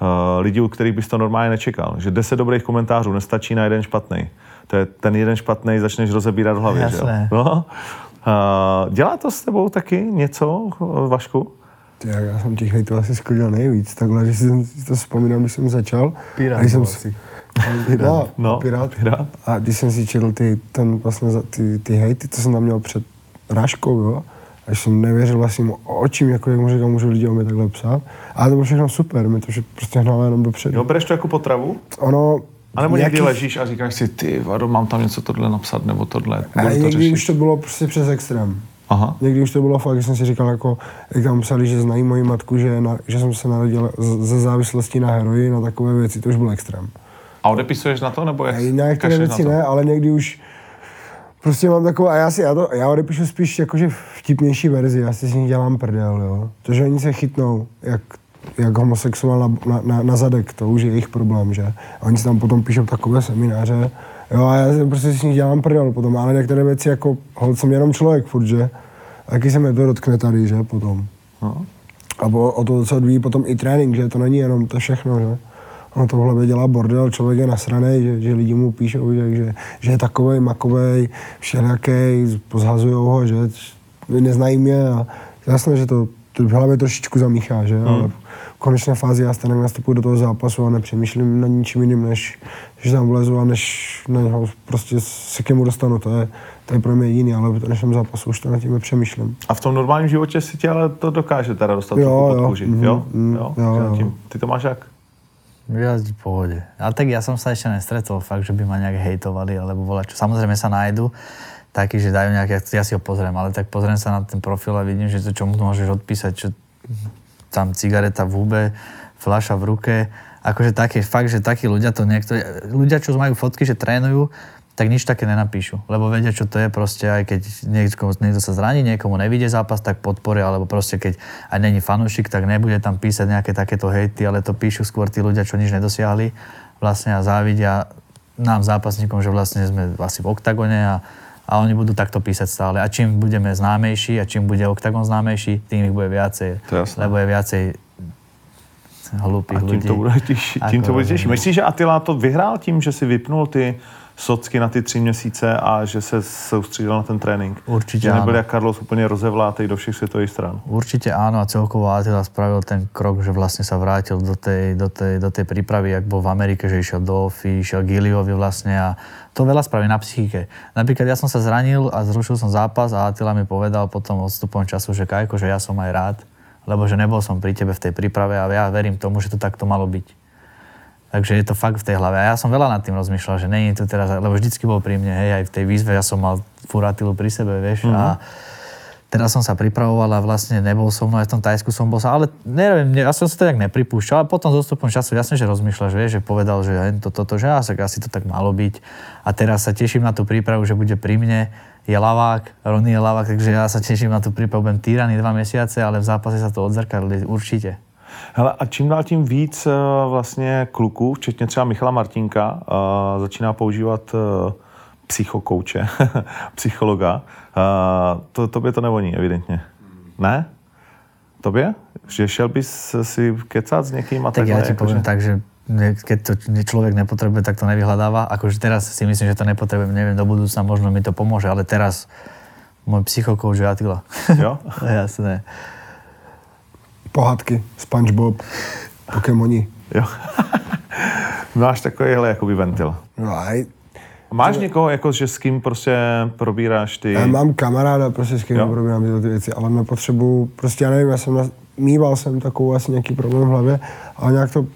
uh, lidi, u kterých bys to normálně nečekal. Že deset dobrých komentářů nestačí na jeden špatný. To je ten jeden špatný, začneš rozebírat v hlavě. Že jo? Jasné. No. Uh, dělá to s tebou taky něco, Vašku? Ty, já, já jsem těch hejtů asi sklidil nejvíc, takhle, že si si to vzpomínám, když jsem začal. Pirát a když jsem si- *laughs* asi. No, No, pirát. pirát. A když jsem si četl ty, ten, vlastně, ty, ty hejty, to jsem tam měl před rážkou, jo. A jsem nevěřil vlastním očím, jako jak mu říkám, můžu lidi o mě takhle psát. Ale to bylo všechno super, mi to prostě hnalo jenom dopředu. Jo, bereš to jako potravu? Ono, A nebo někdy ležíš a říkáš si, ty vado, mám tam něco tohle napsat, nebo tohle, Ale to někdy řešit. už to bylo prostě přes extrém. Aha. Někdy už to bylo fakt, že jsem si říkal, jako, jak tam psali, že znají moji matku, že, na, že jsem se narodil ze závislosti na heroin a takové věci, to už byl extrém. A odepisuješ na to, nebo jak na některé věci na ne, ale někdy už prostě mám takovou, a já si, já, to, já odepíšu spíš jakože vtipnější verzi, já si z nich dělám prdel, jo. To, že oni se chytnou, jak, jak homosexuál na, na, na, na zadek, to už je jejich problém, že. A oni si tam potom píšou takové semináře, jo, a já si prostě z nich dělám prdel potom, ale některé věci jako, hold, jsem jenom člověk furt, že. A taky se mi to dotkne tady, že, potom. No. A bo- o to se odvíjí potom i trénink, že to není jenom to všechno, že. Ono to v hlavě dělá bordel, člověk je nasraný, že, že lidi mu píšou, že, že, že je takovej, makovej, všelijaký, pozhazujou ho, že neznají mě a jasné, že to, to v hlavě trošičku zamíchá, že, hmm. ale konečné fázi já stejně nastupuji do toho zápasu a nepřemýšlím na ničím jiným, než že tam vlezu a než na něho prostě se k němu dostanu, to je, to je pro mě jediný, ale v dnešním zápasu už to nad tím nepřemýšlím. A v tom normálním životě si tě ale to dokáže teda dostat Jo, pod jo, kůži, mhm, jo? mhm, jo? jo, jo. Tím. Ty to máš jak? Jazdí v pohode. Ale tak ja som sa ešte nestretol fakt, že by ma nejak hejtovali, alebo volať čo. Samozrejme sa nájdu takí, že dajú nejaké, ja si ho pozriem, ale tak pozriem sa na ten profil a vidím, že to čo mu môžeš odpísať, čo tam cigareta v hube, fľaša v ruke. Akože také, fakt, že takí ľudia to niektorí, ľudia, čo majú fotky, že trénujú, tak nič také nenapíšu, lebo vedia, čo to je proste, aj keď niekto, niekto sa zraní, niekomu nevidie zápas, tak podporia, alebo proste keď aj není fanúšik, tak nebude tam písať nejaké takéto hejty, ale to píšu skôr tí ľudia, čo nič nedosiahli vlastne a závidia nám zápasníkom, že vlastne sme asi v oktagone a, a oni budú takto písať stále. A čím budeme známejší a čím bude oktagon známejší, tým ich bude viacej. To je jasné. Lebo je viacej hlupých A tím ľudí. to bude těžší. Tím to bude těžší. Myslíš, že Attila to vyhrál tím, že si vypnul ty socky na ty tři měsíce a že se soustředil na ten trénink? Určitě Že nebyl ano. jak Carlos úplně rozevlátej do všech světových stran. Určite áno a celkovo Attila spravil ten krok, že vlastne sa vrátil do tej, do tej, do tej prípravy, jak bol v Amerike, že išiel do OFI, išiel Giliovi vlastne a to veľa spraví na psychike. Napríklad ja som sa zranil a zrušil som zápas a Attila mi povedal potom odstupom času, že Kajko, že ja som aj rád, lebo že nebol som pri tebe v tej príprave a ja verím tomu, že to takto malo byť. Takže je to fakt v tej hlave. A ja som veľa nad tým rozmýšľal, že není to teraz, lebo vždycky bol pri mne, hej, aj v tej výzve ja som mal furatilu pri sebe, vieš, mm-hmm. a teraz som sa pripravoval a vlastne nebol som, no aj v tom Tajsku som bol sa, ale neviem, ne, ja som sa to tak nepripúšťal, ale potom s odstupom času jasne, že rozmýšľaš, vieš, že povedal, že to, toto, že asi, asi to tak malo byť. A teraz sa teším na tú prípravu, že bude pri mne, je lavák, Ronny je lavák, takže ja sa teším na tú prípravu, budem týraný dva mesiace, ale v zápase sa to odzrkadlí určite. Hele, a čím dál tím víc eh, vlastně kluků, včetně třeba Michala Martinka, eh, začíná používat eh, psychokouče, *laughs* psychologa. To, tobě to nevoní, evidentně. Ne? Tobě? Že šel bys si kecat s někým a Tak takhle? ja ti jakože- poviem tak, že keď to človek nepotrebuje, tak to nevyhľadáva. Akože teraz si myslím, že to nepotrebujem, neviem, do budúcna možno mi to pomôže, ale teraz môj psychokouč je Attila. Jo? *laughs* Jasné. Pohádky, Spongebob, Pokémoni. Jo. *laughs* Máš takovýhle jakoby ventil. No a Máš někoho, jako, že s kým prostě probíráš ty... já mám kamaráda, prostě s kým Jo. probírám tyhle ty věci, ale nepotřebuju, prostě já nevím, já jsem na, mýval jsem takovou asi nějaký problém v hlavě, ale nějak to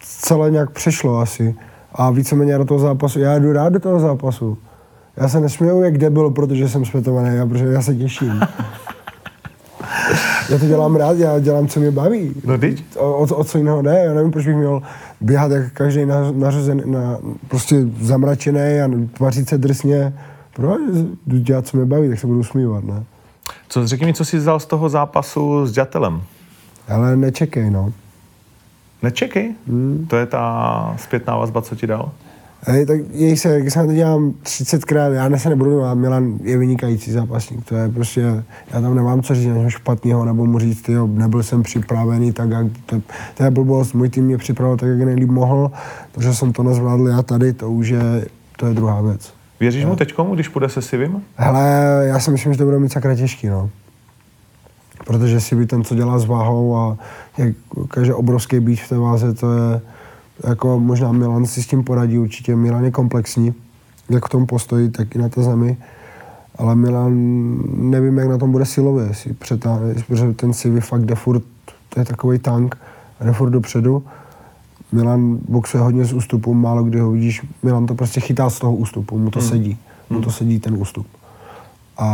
celé nějak přešlo asi. A víceméně do toho zápasu, já jdu rád do toho zápasu. Já se nesměju jak debil, protože jsem světovaný, a protože já se těším. *laughs* já to dělám rád, já dělám, co mě baví. No teď? O, o, o co jiného ne, já nevím, proč bych měl běhat jak každý na, nařezen, na, prostě zamračený a tvařit se drsně. Proč? Jdu dělat, co mě baví, tak se budu usmívat, ne? Co, řekni mi, co jsi vzal z toho zápasu s Ďatelem. Ale nečekej, no. Nečekej. Hmm. To je ta zpětná vazba, co ti dal. Hej, tak jej se, jak se na to dělám 30krát, já se nebudu a Milan je vynikající zápasník, to je prostě, já tam nemám co říct na něho špatného, nebo mu říct, jo, nebyl jsem připravený, tak jak, to, to je blbost, můj tým mě připravil tak, jak nejlíp mohl, to, že jsem to nezvládl já tady, to už je, to je druhá věc. Věříš mu teďkomu, když půjde se Sivim? Hele, já si myslím, že to bude mít sakra těžký, no. Protože si by ten, co dělá s váhou a jak každý obrovský býč v té váze, to je jako možná Milan si s tím poradí určitě. Milan je komplexní, jak v tom postoji, tak i na té zemi. Ale Milan, nevím, jak na tom bude silově, si přetáhne, protože ten Sivi fakt jde furt, to je takový tank, jde furt dopředu. Milan boxuje hodně z ústupu, málo kdy ho vidíš, Milan to prostě chytá z toho ústupu, mu to Hmm. sedí, mu to sedí ten ústup. A,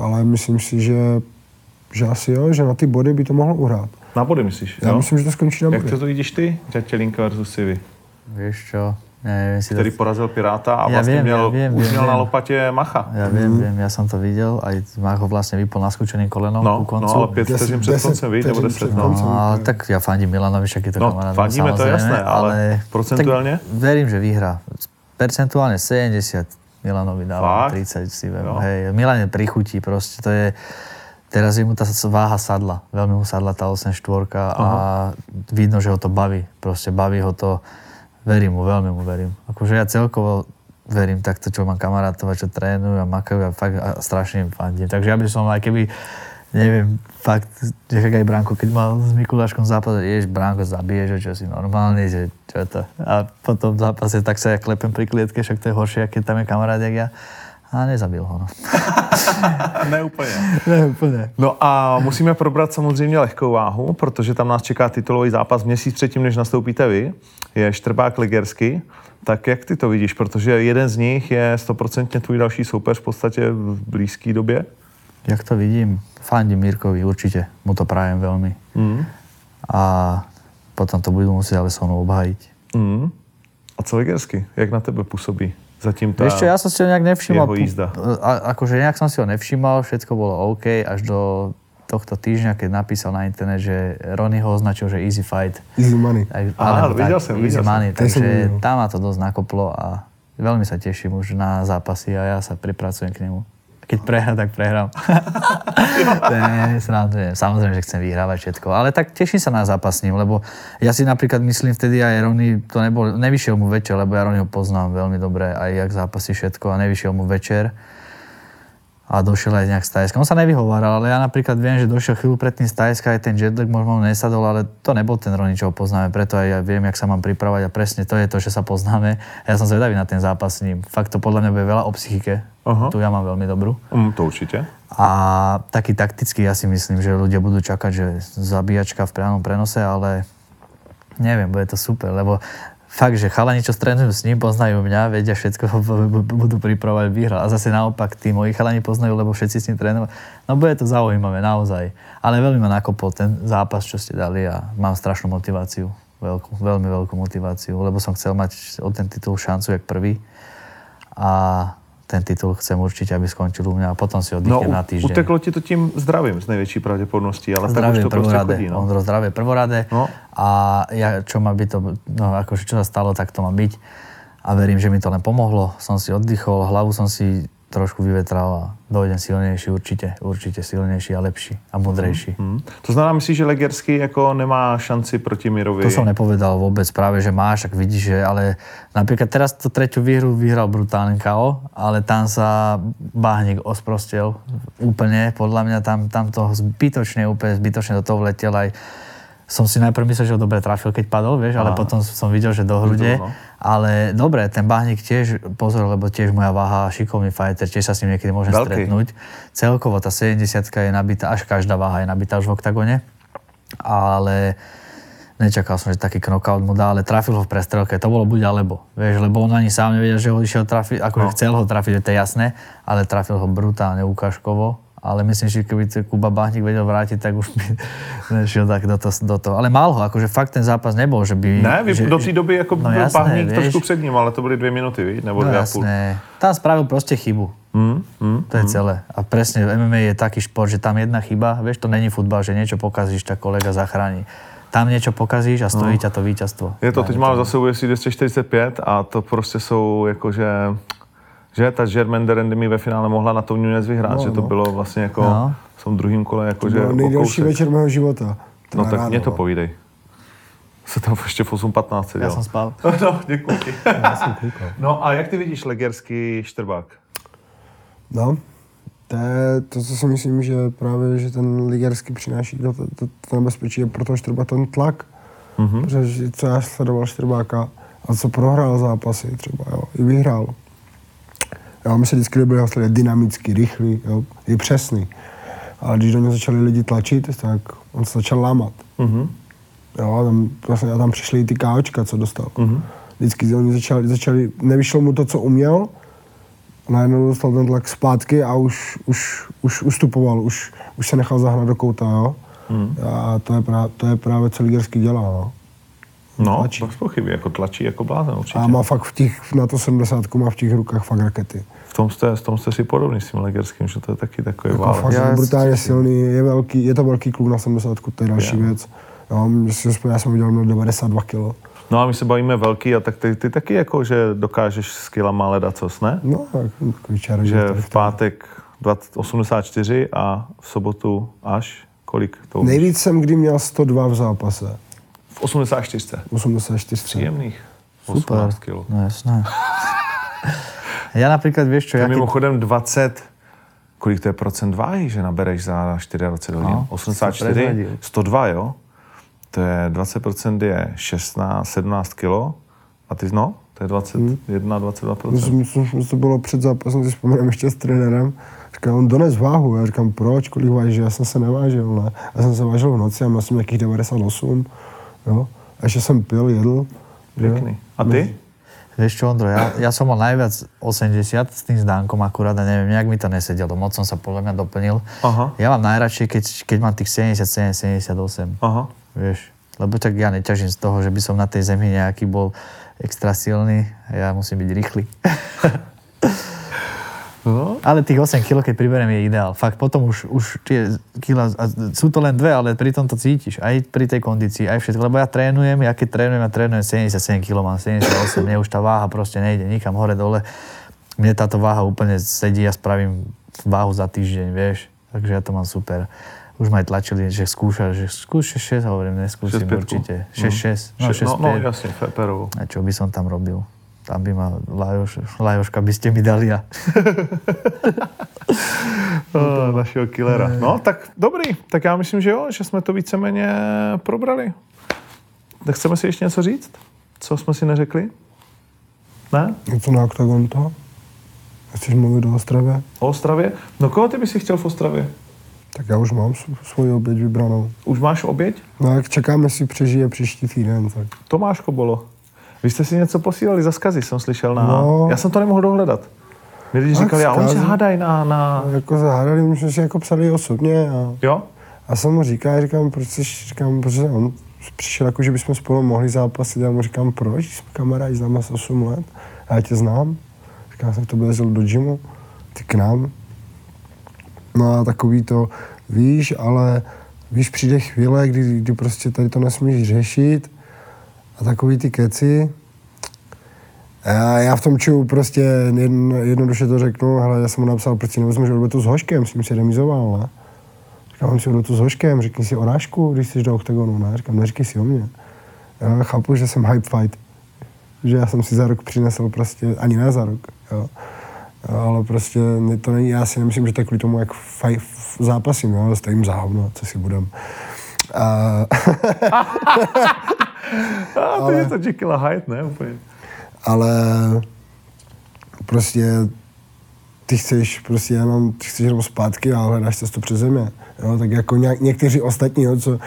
ale myslím si, že, že asi jo, že na ty body by to mohlo uhrát. Na body myslíš? Já jo? myslím, že to skončí na Jak body. to, to vidíš ty? Ďatelinka versus Sivi. Vieš čo, neviem si Který to... porazil Piráta a Ja vlastně ja měl, viem, už viem, měl na viem. lopatě Macha. Ja viem, viem, ja som to videl, aj Mácho vlastne vypol naskúčeným kolenom No, ku koncu. no ale pět vteřin před koncem, víš, nebo deset. před No. No, ale tak ja fandím Milanovi, však je to No, kamarát. fandíme, to je jasné, ale procentuálne? Tak verím, že vyhrá. Percentuálne 70 Milanovi dávam, Fakt? 30 si viem. Jo. Hej, Milan je prichutí, proste to je... Teraz je mu tá váha sadla, veľmi mu sadla tá 8-4 a vidno, že ho to baví. Proste baví ho to, verím mu, veľmi mu verím. Akože ja celkovo verím takto, čo mám kamarátov, a čo trénujú a makajú a fakt a strašne im fandím. Takže ja by som aj keby, neviem, fakt, že jak aj Branko, keď mal s Mikuláškom zápas, ješ, Branko zabije, že čo si normálny, že čo to. A potom v zápase tak sa ja klepem pri klietke, však to je horšie, keď tam je kamarát, jak ja. A nezabil ho, no. *laughs* ne úplně. Ne, úplne. No a musíme probrat samozřejmě lehkou váhu, protože tam nás čeká titulový zápas měsíc předtím, než nastoupíte vy. Je Štrbák Ligersky. Tak jak ty to vidíš? Protože jeden z nich je stoprocentně tvůj další soupeř v podstatě v blízké době. Jak to vidím, fandím Mirkovi určite, mu to prajem veľmi. Mm. A potom to budú musieť ale so mnou obhájiť. Mm. A co Legersky? Jak na tebe působí? Zatím tá Vieš čo, ja som si ho nejak nevšimal. jeho jízda. A, akože nejak som si ho nevšimal, všetko bolo OK, až do tohto týždňa, keď napísal na internet, že Ronnie ho označil, že easy fight. Easy money. Tak, Aha, alebo videl tak, som, easy videl money, som takže tam ma to dosť nakoplo a veľmi sa teším už na zápasy a ja sa pripracujem k nemu. Keď prehrám, tak prehrám. *laughs* ne, srandujem. Samozrejme, že chcem vyhrávať všetko. Ale tak teším sa na zápas s ním, lebo ja si napríklad myslím vtedy aj Rony, to nebol, nevyšiel mu večer, lebo ja Ronyho poznám veľmi dobre, aj jak zápasy všetko a nevyšiel mu večer a došiel aj nejak z Tajska. On sa nevyhováral, ale ja napríklad viem, že došiel chvíľu predtým z Tajska, aj ten jetlag možno nesadol, ale to nebol ten Roni, čo ho poznáme, preto aj ja viem, jak sa mám pripravať a presne to je to, že sa poznáme. A ja som zvedavý na ten zápas s ním. Fakt to podľa mňa bude veľa o psychike. Aha. Tu ja mám veľmi dobrú. Mm, to určitě. A taký takticky ja si myslím, že ľudia budú čakať, že zabíjačka v priamom prenose, ale neviem, bude to super, lebo fakt, že chalani, čo trénujú s ním, poznajú mňa, vedia všetko, *laughs* budú pripravovať výhra. A zase naopak, tí moji chalani poznajú, lebo všetci s ním trénujú. No bude to zaujímavé, naozaj. Ale veľmi ma nakopol ten zápas, čo ste dali a mám strašnú motiváciu. Veľkú, veľmi veľkú motiváciu, lebo som chcel mať o ten titul šancu jak prvý. A ten titul chcem určite, aby skončil u mňa a potom si No, oddychnem u- na týždeň. uteklo ti to tím zdravím z největší pravděpodobností, ale tak už to prostě chodí. No. Ondro, zdravie prvoradé. No. A ja, čo má byť to, no akože čo sa stalo, tak to má byť. A verím, že mi to len pomohlo. Som si oddychol, hlavu som si trošku vyvetral a dojdem silnejší určite, určite silnejší a lepší a mudrejší. Hmm. To znamená, myslíš, že Legersky jako nemá šanci proti Mirovi? To som nepovedal vôbec, práve že máš, tak vidíš, že ale napríklad teraz tú tretiu výhru vyhral brutálne KO, ale tam sa Bahník osprostil úplne, podľa mňa tam, tam to zbytočne, úplne zbytočne do toho vletel aj som si najprv myslel, že ho dobre trafil, keď padol, vieš, ale Aha. potom som videl, že do hrude. no. Ale dobre, ten Bahník tiež, pozor, lebo tiež moja váha, šikovný fighter, tiež sa s ním niekedy môžem Veľký. stretnúť. Celkovo tá 70 je nabitá, až každá váha je nabitá už v oktagone. Ale nečakal som, že taký knockout mu dá, ale trafil ho v prestrelke. To bolo buď alebo. Vieš, lebo on ani sám nevedel, že ho išiel trafiť, akože No. chcel ho trafiť, to je jasné, ale trafil ho brutálne ukážkovo. Ale myslím, že keby to Kuba Bahník vedel vrátiť, tak už by *laughs* nešiel tak do toho. Do toho. Ale mal ho, akože fakt ten zápas nebol, že by... Ne, vy, že, do té doby jako no byl jasné, Bahník vieš. trošku před ním, ale to byly dvě minuty, víš? nebo No dvě a půl. jasné. Tam spravil proste chybu. Hmm, hmm. To je celé. A presne MMA je taký šport, že tam jedna chyba, vieš, to není futbal, že niečo pokazíš, tak kolega zachráni. Tam niečo pokazíš a stojí ťa to víťazstvo. No. Je to, teď mám za sebou UFC 245 a to prostě jsou jakože že ta Germaine Rendemi ve finále mohla na tom Nunez vyhrát, No, že to no. bylo vlastně jako No. v tom druhém kole To jakože byl o nejdelší večer mého života. No tak mě to no. povídej. Se tam ještě v 8.15 Ja seděl. som spal. *laughs* No, děkuji *laughs* som kúkol. No a jak ty vidíš Legersky Štrbák? No, to je to, co si myslím, že právě, že ten ligerský přináší to, to, to, to nebezpečí, je pro toho Štrba ten tlak. Mm-hmm. Protože co já sledoval Štrbáka a co prohrál zápasy třeba, jo, i vyhrál. Jo, mi se vždycky styl, je dynamický, rychlý, jo, je přesný. Ale když do něj začali lidi tlačit, tak on se začal lámat. Mhm. Jo, a tam, vlastně, a tam přišly i ty káočka, co dostal. Mm-hmm. Vždycky oni začali, začali, nevyšlo mu to, co uměl, najednou dostal ten tlak zpátky a už, už, už ustupoval, už, už se nechal zahnat do kouta, jo. Mm. A to je, právě, to je právě, co Ligerský dělá, no. No, Tlačí. bez pochyby, jako tlačí jako blázen určitě. A má fakt v těch, na to 70 má v těch rukách fakt rakety. V tom jste, v tom jste si podobný s tím Legerským, že to je taky takový Jako válec. fakt Já je brutálně si- silný, je, velký, je to velký kluk na 70, to je další Je. věc. Jo, si vzpomínám, já jsem viděl na 92 kg. No a my se bavíme velký a tak ty, ty taky jako, že dokážeš s kilama ledacos, ne? No, tak, takový čaroděj. Že tady v pátek 20 84 a v sobotu až kolik to umíš? Nejvíc jsem kdy měl 102 v zápase. V 84. 84 střel. Příjemných. Super. 18 kilo. No jasné. *laughs* ja napríklad, vieš čo, To ja je keď, mimochodem 20, kolik to je procent váhy, že nabereš za 24 hodin? No, 84, prezradil. 102, jo? To je 20% je 16, 17 kilo a ty no, to je 21, 22%. Myslím, myslím, že to bylo před zápasem, si vzpomínám ještě s trenérem. Říkal, on dones váhu. Já říkám, proč, kolik váží? Já jsem se nevážil, ne. Já jsem se vážil v noci a měl jsem nějakých 98. Jo. A ještě jsem pil, jedl. že? Pěkný. A ty? Vieš čo, Ondro, ja, ja som mal najviac 80 s tým zdánkom akurát a neviem, nejak mi to nesedelo. Moc som sa podľa mňa doplnil. Aha. Ja mám najradšej, keď, keď mám tých 77, 78. Aha. Vieš, Lebo tak ja neťažím z toho, že by som na tej zemi nejaký bol extra silný. Ja musím byť rýchly. *laughs* No, Ale tých 8 kg, keď priberiem, je ideál. Fakt, potom už, už tie kila, a sú to len dve, ale pri tom to cítiš. Aj pri tej kondícii, aj všetko. Lebo ja trénujem, ja keď trénujem, ja trénujem 77 kg, mám 78, mne už tá váha proste nejde nikam hore, dole. Mne táto váha úplne sedí, ja spravím váhu za týždeň, vieš. Takže ja to mám super. Už ma aj tlačili, že skúša, že skúš 6, hovorím, neskúsim 6-5. určite. 6-6, no 6-5. no, no jasne, Feperovú. A čo by som tam robil? Tam by ma Lajoš, Lajoška by ste mi dali a... *laughs* Uh, našeho killera. No, tak dobrý. Tak já myslím, že jo, že jsme to víceméně probrali. Tak chceme si ještě něco říct? Co jsme si neřekli? Ne? Něco na oktagon to? Chceš mluvit o Ostravě? O Ostravě? No koho ty by si chtěl v Ostravě? Tak já už mám sv- svoji oběť vybranou. Už máš oběť? No jak čekáme, si přežije příští týden, tak Tomáš Kobolo. Vy jste si něco posílali za skazy, jsem slyšel na... No. Já jsem to nemohl dohledat. Mě lidi říkali, a oni se hádají na, na... jako zahádali, my jsme si jako psali osobně a, Jo? a jsem mu říkal, říkám, proč jsi, říkám, protože on přišel jako, že bychom spolu mohli zápasit, já mu říkám, proč, jsme kamarádi, známe se 8 let, a já tě znám, říkám, jsem to byl do gymu, ty k nám, no a takový to, víš, ale víš, přijde chvíle, kdy, kdy prostě tady to nesmíš řešit a takový ty keci, a já v tom čuju prostě jedno, jednoduše to řeknu, hele, já jsem mu napsal, proč si nevezmeš odvetu s Hoškem, s ním si remizoval, ne? Říkám, mám si odvetu s Hoškem, řekni si o Rášku, když jsi do oktagonu, ne? Říkám, neříkej si o mě. Já chápu, že jsem hype fight, že já jsem si za rok přinesl prostě, ani ne za rok, jo. Ale prostě to není, já si nemyslím, že to je kvůli tomu, jak faj, zápasím, jo, stojím za hovno, co si budem. A, *laughs* *laughs* *laughs* A to je to Jekyll a Hyde, ne? Úplně. ale prostě ty chceš prostě jenom, ty chceš jenom zpátky a hledáš cestu přes země. Jo, tak jako nějak, někteří ostatní, jo, co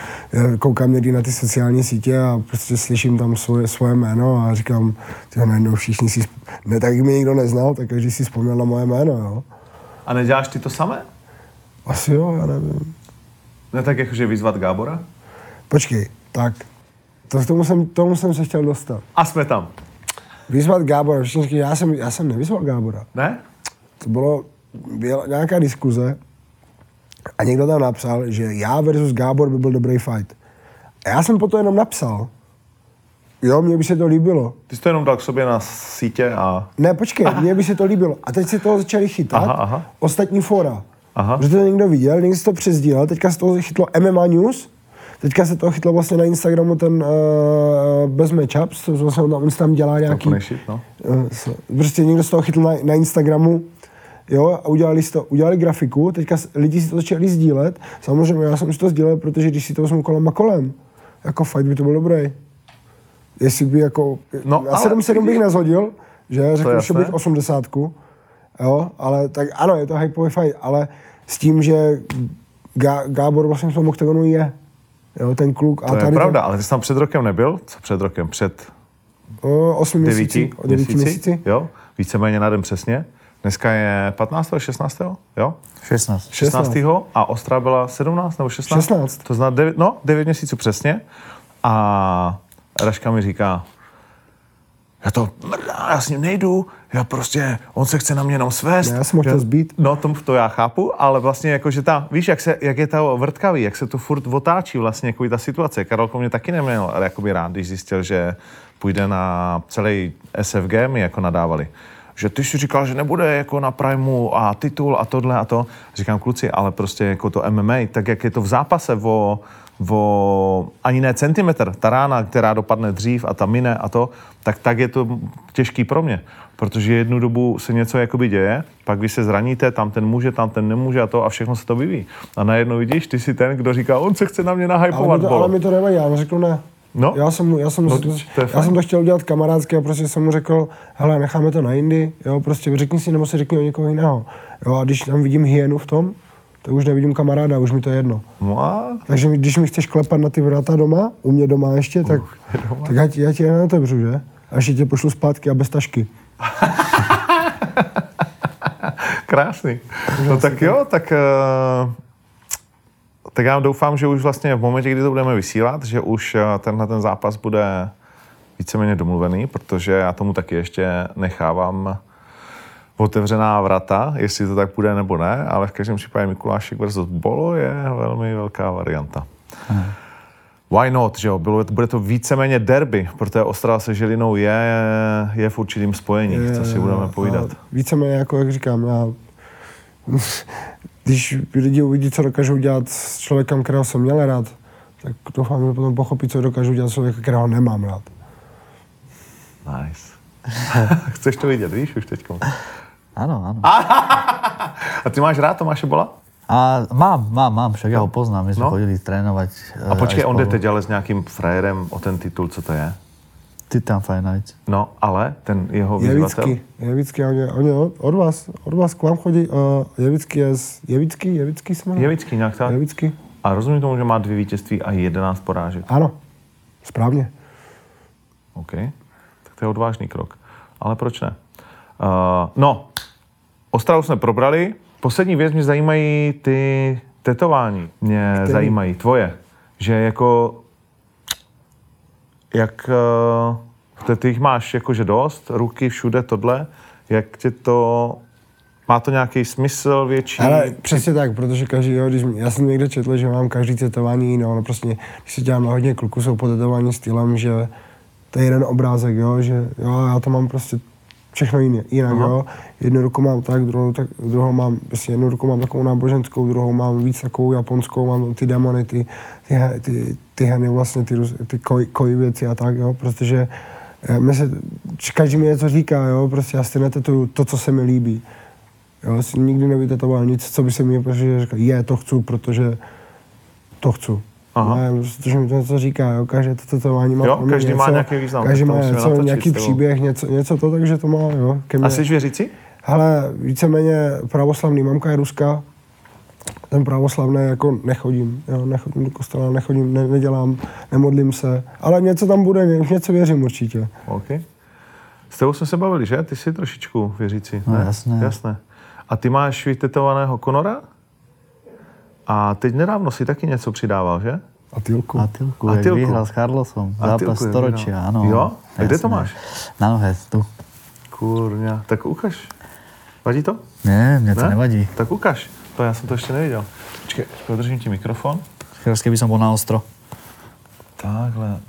koukám někdy na ty sociální sítě a prostě slyším tam svoje, svoje jméno a říkám, ty najednou všichni si, ne tak mě nikdo neznal, tak každý si vzpomněl na moje jméno, jo. A neděláš ty to samé? Asi jo, já nevím. Ne tak jakože vyzvat Gábora? Počkej, tak, to, tomu, jsem, tomu jsem se chtěl dostat. A jsme tam. Vyzvat Gábora, všichni říkají, já jsem, já jsem nevyzval Gábora. Ne? to bylo byla nějaká diskuze a někdo tam napsal, že já versus Gábor by byl dobrý fight. A já jsem potom jenom napsal, jo, mně by se to líbilo. Ty jsi to jenom dal k sobě na sítě a... Ne, počkej, mně by se to líbilo. A teď se toho začali chytat Aha, aha. ostatní fora. Aha. Že to někdo viděl, někdo si to přezdílel, teďka se toho chytlo MMA News, teďka se toho chytlo vlastně na Instagramu ten uh, bez matchups, to vlastně on tam, on tam dělá nějaký... Konešit, no. S- Prostě někdo z toho chytl na, na Instagramu, jo, a udělali, to, udělali grafiku, teďka lidi si to začali sdílet. Samozřejmě já jsem si to sdílel, protože když si to vezmu kolem a kolem, jako fight by to byl dobrý. Jestli by jako, No, ale 7-7 bych nezhodil, že řekl, že bych 80, jo, ale tak ano, je to hypový fight, ale s tím, že Gá, Gábor vlastně v tom oktagonu je, jo, ten kluk. To je pravda, ale ty jsi tam před rokem nebyl? Co před rokem? Před O, 8 devíti, měsíci, o 9 měsíci. Jo, víceméně na den přesně. Dneska je 15. 16. Jo? 16. 16. a Ostra byla 17 nebo 16? 16. To znamená 9, no, 9 měsíců přesně. A Raška mi říká, já to mrdá, já s ním nejdu, já prostě, on se chce na mě jenom svést. Já jsem ho chtěl zbít. No, to, to já chápu, ale vlastně jako, že ta, víš, jak, se, jak je to vrtkavý, jak se to furt otáčí vlastně, jako ta situace. Karolko mě taky neměl jakoby rád, když zjistil, že půjde na celý SFG, mi jako nadávali. Že ty si říkal, že nebude jako na Primeu a titul a tohle a to. Říkám, kluci, ale prostě jako to MMA, tak jak je to v zápase o, o ani ne centimetr, ta rána, která dopadne dřív a ta mine a to, tak tak je to těžký pro mě. Protože jednu dobu se něco jakoby děje, pak vy se zraníte, tam ten může, tam ten nemůže a to a všechno se to vyvíjí. A najednou vidíš, ty jsi ten, kdo říká, on se chce na mě Ale nahypovat. to, bolo. ale mi to nevadí, já mu řeknu ne. No. Já jsem, já jsem, No, to- to, já fajn. jsem to chtěl udělat kamarádsky a prostě jsem mu řekl, hele, necháme to na jindy, jo, prostě řekni si, nebo si řekni o někoho jiného. Jo, a když tam vidím hyenu v tom, tak už nevidím kamaráda, už mi to je jedno. No a Takže když mi chceš klepat na ty vrata doma, u mě doma ještě, tak, tak já, ti, já ti je neotevřu, že? A ještě tě pošlu zpátky a bez tašky. *laughs* Krásný. No tak jo, tak, eh, Tak já doufám, že už vlastně v momentě, kdy to budeme vysílat, že už eh, tenhle ten zápas bude víceméně domluvený, protože já tomu taky ještě nechávám otevřená vrata, jestli to tak bude nebo ne, ale v každém případě Mikulášek versus Bolo je velmi velká varianta. Why not, že jo? Bylo, bude to víceméně derby, protože Ostrava se Žilinou je, je v určitým spojení, co si budeme povídat. Víceméně, jako jak říkám, já, když lidi uvidí, co dokážou dělat s člověkem, kterého jsem měl rád, tak doufám, že potom pochopí, co dokážu dělat s člověkem, kterého nemám rád. Nice. *laughs* Chceš to vidět, víš, už teďko. Áno, áno. *laughs* A ty máš rád Tomáše Bola? A mám, mám, mám, však ja ho poznám, my sme No. chodili trénovať. A eh, počkej, on jde teď ale s nějakým frajerem o ten titul, co to je? Titan Fight. No, ale ten jeho vyzvatel... Jevický, Jevický, on je, on je od, od vás, od vás k vám chodí, uh, Jevický je z, Jevický, Jevický se jmenuje? Jevický nějak tak? Jevický, A rozumím tomu, že má dvě vítězství a 11 porážek. ano, správně. OK. Tak to je odvážný krok. Ale proč ne? Uh, no, Ostravu jsme probrali. Poslední věc mě zajímají ty tetování. Mě Který? zajímají tvoje. Že jako... Jak... Uh, ty, jich máš jakože dost, ruky všude tohle. Jak tě to... Má to nějaký smysl větší? Ale přesně tak, protože každý, jo, když, já jsem někde četl, že mám každý tetování jiné, no prostě, když se dělám na hodně kluků, jsou potetování stylem, že to je jeden obrázek, jo, že jo, já to mám prostě všechno jiné, jinak, Aha. jo. Jednu ruku mám tak, druhou, tak, druhou mám, prostě jednu ruku mám takovou náboženskou, druhou mám víc takovou japonskou, mám ty demony, ty, ty, ty, ty heny vlastně, ty, ty koj, koj věci a tak, jo, protože eh, my se, každý mi něco říká, jo, prostě já si netetuju to, co se mi líbí. Jo, si nikdy nevytetoval nic, co by se mi prostě říkal, je, to chci, protože to chci. Aha. Ne, protože mi to něco říká, jo, každé to tetování má Jo, každý má něco, nějaký význam, Každý má něco, natočit nějaký příběh, něco, něco to, takže to má, jo. Ke A mně. jsi věřící? Hele, víceméně pravoslavný, mamka je ruská, ten pravoslavný jako nechodím, jo, nechodím do kostela, nechodím, ne, nedělám, nemodlím se, ale něco tam bude, ně- něco věřím určitě. OK. S tebou jsme se bavili, že? Ty jsi trošičku věřící. No, ne? jasné. Jasné. A ty máš vytetovaného Konora? A teď nedávno si taky něco přidával, že? A Tylku. Atilku, Atilku. jak vyhral s Carlosom. Atilku, Zápas storočia, vyhral. áno. Jo? A kde to máš? Na nohe, tu. Kurňa. Tak ukaž. Vadí to? Nie, mne to Ne? nevadí. Tak ukaž. To já jsem to ještě neviděl. Počkej, podržím ti mikrofon. Teraz keby som bol na ostro. Takhle.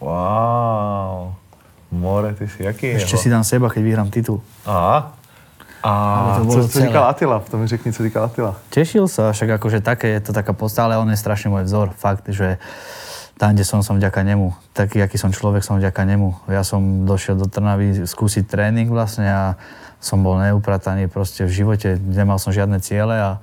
Wow. More, ty jsi jaký? Ešte si dám seba, keď vyhrám titul. Aha. A to co, bolo co říkal Atila? To mi řekni, co říkal Atila. Tešil sa, však akože také je to taká postava, ale on je strašne môj vzor. Fakt, že tam, kde som, som vďaka nemu. Taký, aký som človek, som vďaka nemu. Ja som došiel do Trnavy skúsiť tréning vlastne a som bol neuprataný proste v živote. Nemal som žiadne ciele a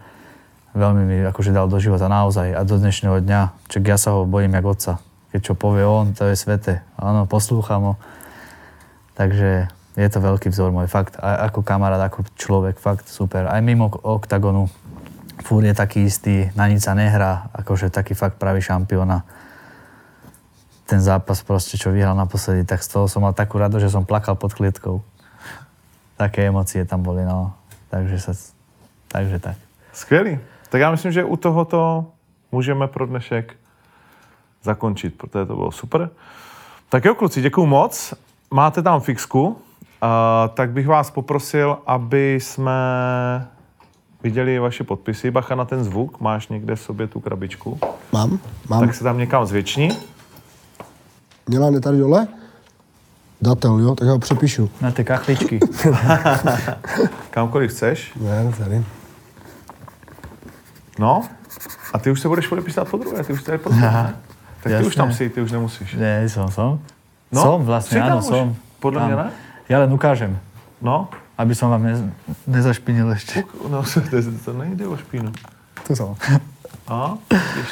veľmi mi akože dal do života naozaj. A do dnešného dňa, čak ja sa ho bojím jak otca. Keď čo povie on, to je svete. Áno, poslúcham ho. Takže je to veľký vzor môj, fakt. A ako kamarát, ako človek, fakt super. Aj mimo oktagonu. Fúr je taký istý, na nič sa nehrá, akože taký fakt pravý šampión. Ten zápas proste, čo vyhral naposledy, tak z toho som mal takú rado, že som plakal pod klietkou. Také emócie tam boli, no. Takže sa, takže tak. Skvělý. Tak já myslím, že u tohoto můžeme pro dnešek zakončit, protože to bylo super. Tak jo, kluci, děkuju moc. Máte tam fixku, uh, tak bych vás poprosil, aby jsme viděli vaše podpisy. Bacha na ten zvuk, máš někde v sobě tu krabičku. Mám, mám. Tak se tam někam zvětšni. Měla ne tady dole? Datel, jo, tak já ho přepíšu. Na tie kachličky. *laughs* Kamkoliv chceš. Ne, tady. No. A ty už se budeš podepisovat po druhé, ty už tady podpis, ne? Tak ty už jasné. tam si, ty už nemusíš. Nie, som, som. No, som vlastne, si tam áno, už. som. Podľa mňa ne? Ja len ukážem, No, aby som vám nez, nezašpinil ešte. Uk- No, *laughs* to, to nejde o špínu. Tu som. A,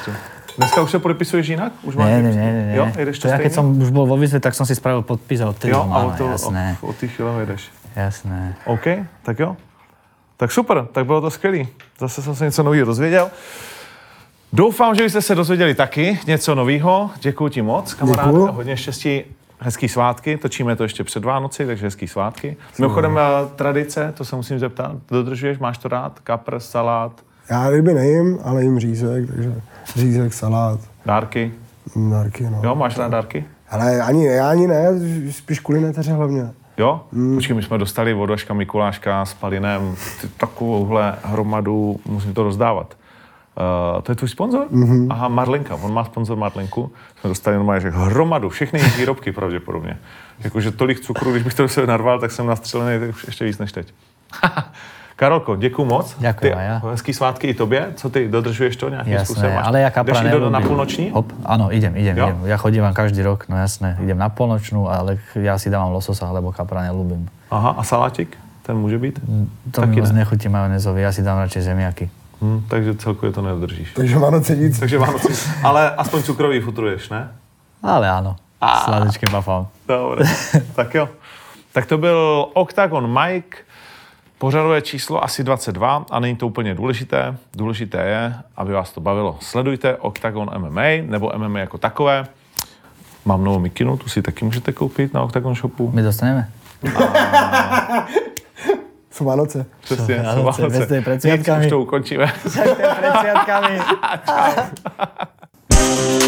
to. Dneska už se podepisuješ jinak? Už máš nie, nějaký- nie, nie, nie. Jo, jedeš to ja stejně? keď som už bol vo výzve, tak som si spravil podpis a odtedy Jo, ho a mám, o, to, jasné, o, o ty chvíle jedeš. jasné. OK, tak jo. Tak super, tak bylo to skvělý. Zase jsem se něco nového dozvěděl. Doufám, že jste se dozvěděli taky něco nového. Děkuji ti moc, kamaráde, Děkuju. a hodně štěstí. Hezký svátky, točíme to ještě před Vánoci, takže hezký svátky. Mimochodem, eh, tradice, to se musím zeptat, dodržuješ, máš to rád? Kapr, salát, Já ryby nejím, ale jim řízek, takže řízek, salát, Dárky. dárky, no. Jo, máš rád dárky? Ale ani, já ani ne, spíš kvůli neteře hlavně. Jo? Mm. Počkej, my jsme dostali od Vaška Mikuláška s Palinem takovouhle hromadu, musím to rozdávat. Uh, to je tvůj sponzor? Mm-hmm. Aha, Marlinka, on má sponzor Marlinku. Jsme dostali normálně že hromadu, všechny jejich výrobky pravděpodobně. Jakože tolik cukru, když bych to do sebe narval, tak jsem nastřelený už ještě víc než teď. *laughs* Karolko, děkuji moc. Děkuji, Ty, já. Hezký svátky i tobě. Co ty, dodržuješ to nějakým Jasné, způsobem? Máš- ale ja kapra Jdeš do, na půlnoční? Hop, áno, idem, idem, Jo? idem. Ja chodívam každý rok, no jasné. Idem na polnočnú, ale ja si dávam lososa, lebo kapra nelúbim. Aha, a salátik? Ten může být? To Taky mi moc ne. nechutí majonézový, ja si dám radšej zemiaky. Hm, takže celkově to nedodržíš. Takže Vánoce nic. Takže Vánoce. Ale aspoň cukrový futruješ, ne? Ale áno, sladečky bafám. Dobre, *laughs* tak jo. Tak to byl Octagon Mike, pořadové číslo asi 22 a není to úplně důležité. Důležité je, aby vás to bavilo. Sledujte Octagon MMA nebo MMA jako takové. Mám novou mikinu, tu si taky můžete koupit na Octagon Shopu. My dostaneme? *laughs* Jsou Vánoce. Přesně, jsou Vánoce. Vánoce. Vánoce. Vánoce. Vánoce. Vánoce. Vánoce. Vánoce. Vánoce. Vánoce. Vánoce. ukončíme. Vánoce. Vánoce. Vánoce. Vánoce.